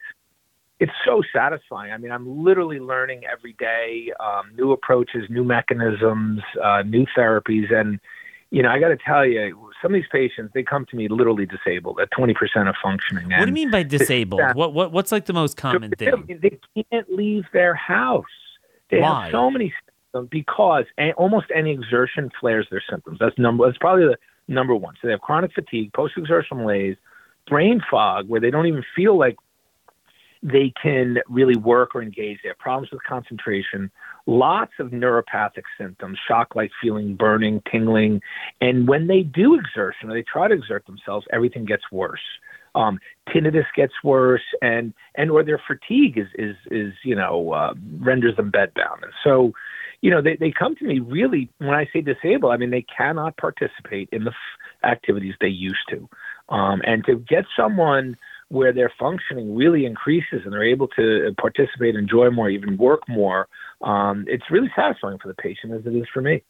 it's so satisfying. I mean, I'm literally learning every day um, new approaches, new mechanisms, uh, new therapies, and you know, I got to tell you, some of these patients they come to me literally disabled at 20 percent of functioning. What do you mean by disabled? what what what's like the most common thing? They can't leave their house. They Why? have so many symptoms because almost any exertion flares their symptoms. That's number. That's probably the number one. So they have chronic fatigue, post-exertional malaise, brain fog, where they don't even feel like they can really work or engage. They have problems with concentration, lots of neuropathic symptoms, shock like feeling, burning, tingling. And when they do exertion or they try to exert themselves, everything gets worse. Um, tinnitus gets worse, and and or their fatigue is is is you know uh, renders them bedbound. And so, you know, they they come to me really when I say disabled, I mean they cannot participate in the f- activities they used to, um, and to get someone where their functioning really increases and they're able to participate, enjoy more, even work more, um, it's really satisfying for the patient as it is for me.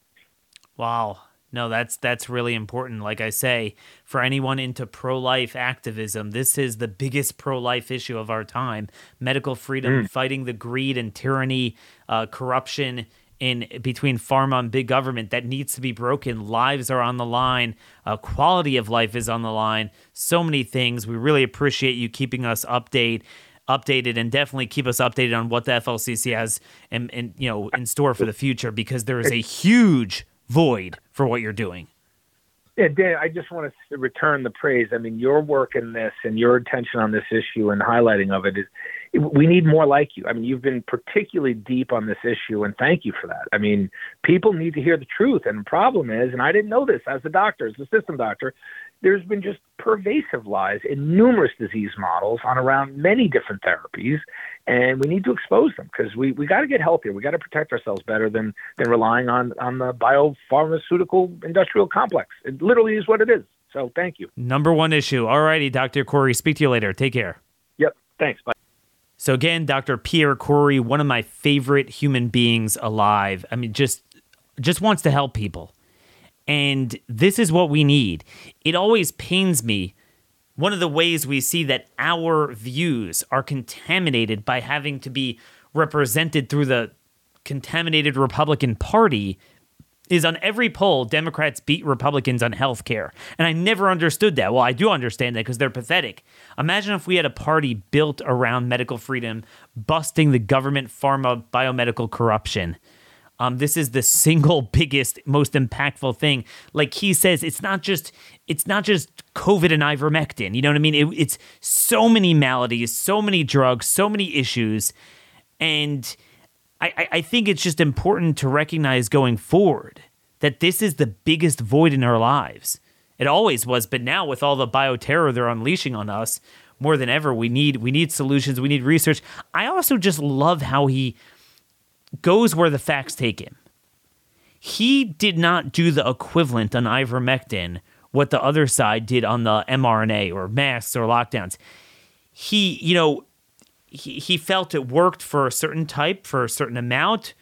Wow. No, that's that's really important. Like I say, for anyone into pro-life activism, this is the biggest pro-life issue of our time: medical freedom, mm. fighting the greed and tyranny, uh, corruption in between pharma and big government that needs to be broken. Lives are on the line. Uh, quality of life is on the line. So many things. We really appreciate you keeping us update updated and definitely keep us updated on what the FLCCC has and in, you know in store for the future because there is a huge void for what you're doing. Yeah, Dan, I just want to return the praise. I mean, your work in this and your attention on this issue and highlighting of it is we need more like you. I mean, you've been particularly deep on this issue, and thank you for that. I mean, people need to hear the truth. And the problem is, and I didn't know this as a doctor, as a system doctor, there's been just pervasive lies in numerous disease models on around many different therapies, and we need to expose them because we, we got to get healthier. We got to protect ourselves better than than relying on on the biopharmaceutical industrial complex. It literally is what it is. So thank you. Number one issue. All righty, Dr. Kory. Speak to you later. Take care. Yep. Thanks. Bye. So again, Dr. Pierre Kory, one of my favorite human beings alive. I mean, just just wants to help people. And this is what we need. It always pains me. One of the ways we see that our views are contaminated by having to be represented through the contaminated Republican Party is on every poll, Democrats beat Republicans on health care. And I never understood that. Well, I do understand that because they're pathetic. Imagine if we had a party built around medical freedom, busting the government pharma biomedical corruption. Um, this is the single (laughs) biggest, most impactful thing. Like he says, it's not just it's not just COVID and ivermectin. You know what I mean? It, it's so many maladies, so many drugs, so many issues, and I, I think it's just important to recognize going forward that this is the biggest void in our lives. It always was, but now with all the bioterror they're unleashing on us, more than ever, we need we need solutions, we need research. I also just love how he goes where the facts take him. He did not do the equivalent on ivermectin what the other side did on the mRNA or masks or lockdowns. He, you know, he, he felt it worked for a certain type, for a certain amount,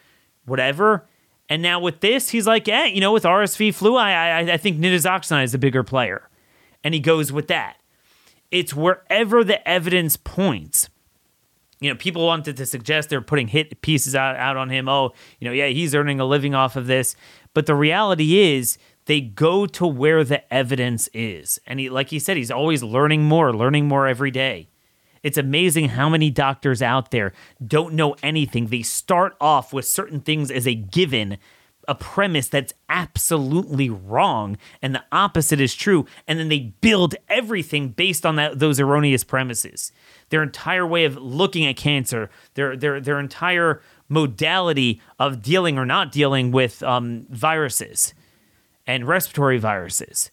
whatever. And now with this, he's like, yeah, you know, with RSV flu, I, I, I think nitazoxanide is a bigger player. And he goes with that. It's wherever the evidence points. You know, people wanted to suggest they're putting hit pieces out, out on him. Oh, you know, yeah, he's earning a living off of this. But the reality is, they go to where the evidence is. And he, like he said, he's always learning more, learning more every day. It's amazing how many doctors out there don't know anything. They start off with certain things as a given, a premise that's absolutely wrong, and the opposite is true, and then they build everything based on that those erroneous premises. Their entire way of looking at cancer, their their their entire modality of dealing or not dealing with um, viruses and respiratory viruses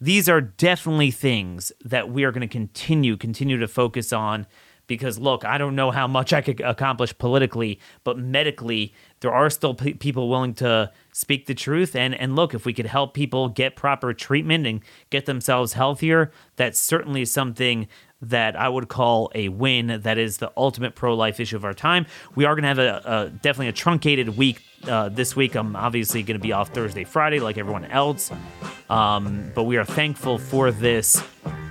these are definitely things that we are going to continue continue to focus on because look i don't know how much i could accomplish politically but medically there are still pe- people willing to speak the truth. And and look if we could help people get proper treatment and get themselves healthier that's certainly something that I would call a win. That is the ultimate pro life issue of our time. We are going to have a, a, definitely a truncated week uh, this week. I'm obviously going to be off Thursday, Friday, like everyone else. Um, but we are thankful for this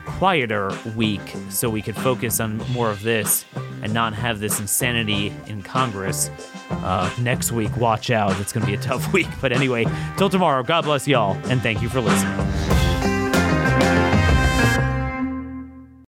quieter week so we could focus on more of this and not have this insanity in Congress. Uh, next week, watch out. It's going to be a tough (laughs) week. But anyway, till tomorrow, God bless y'all, and thank you for listening.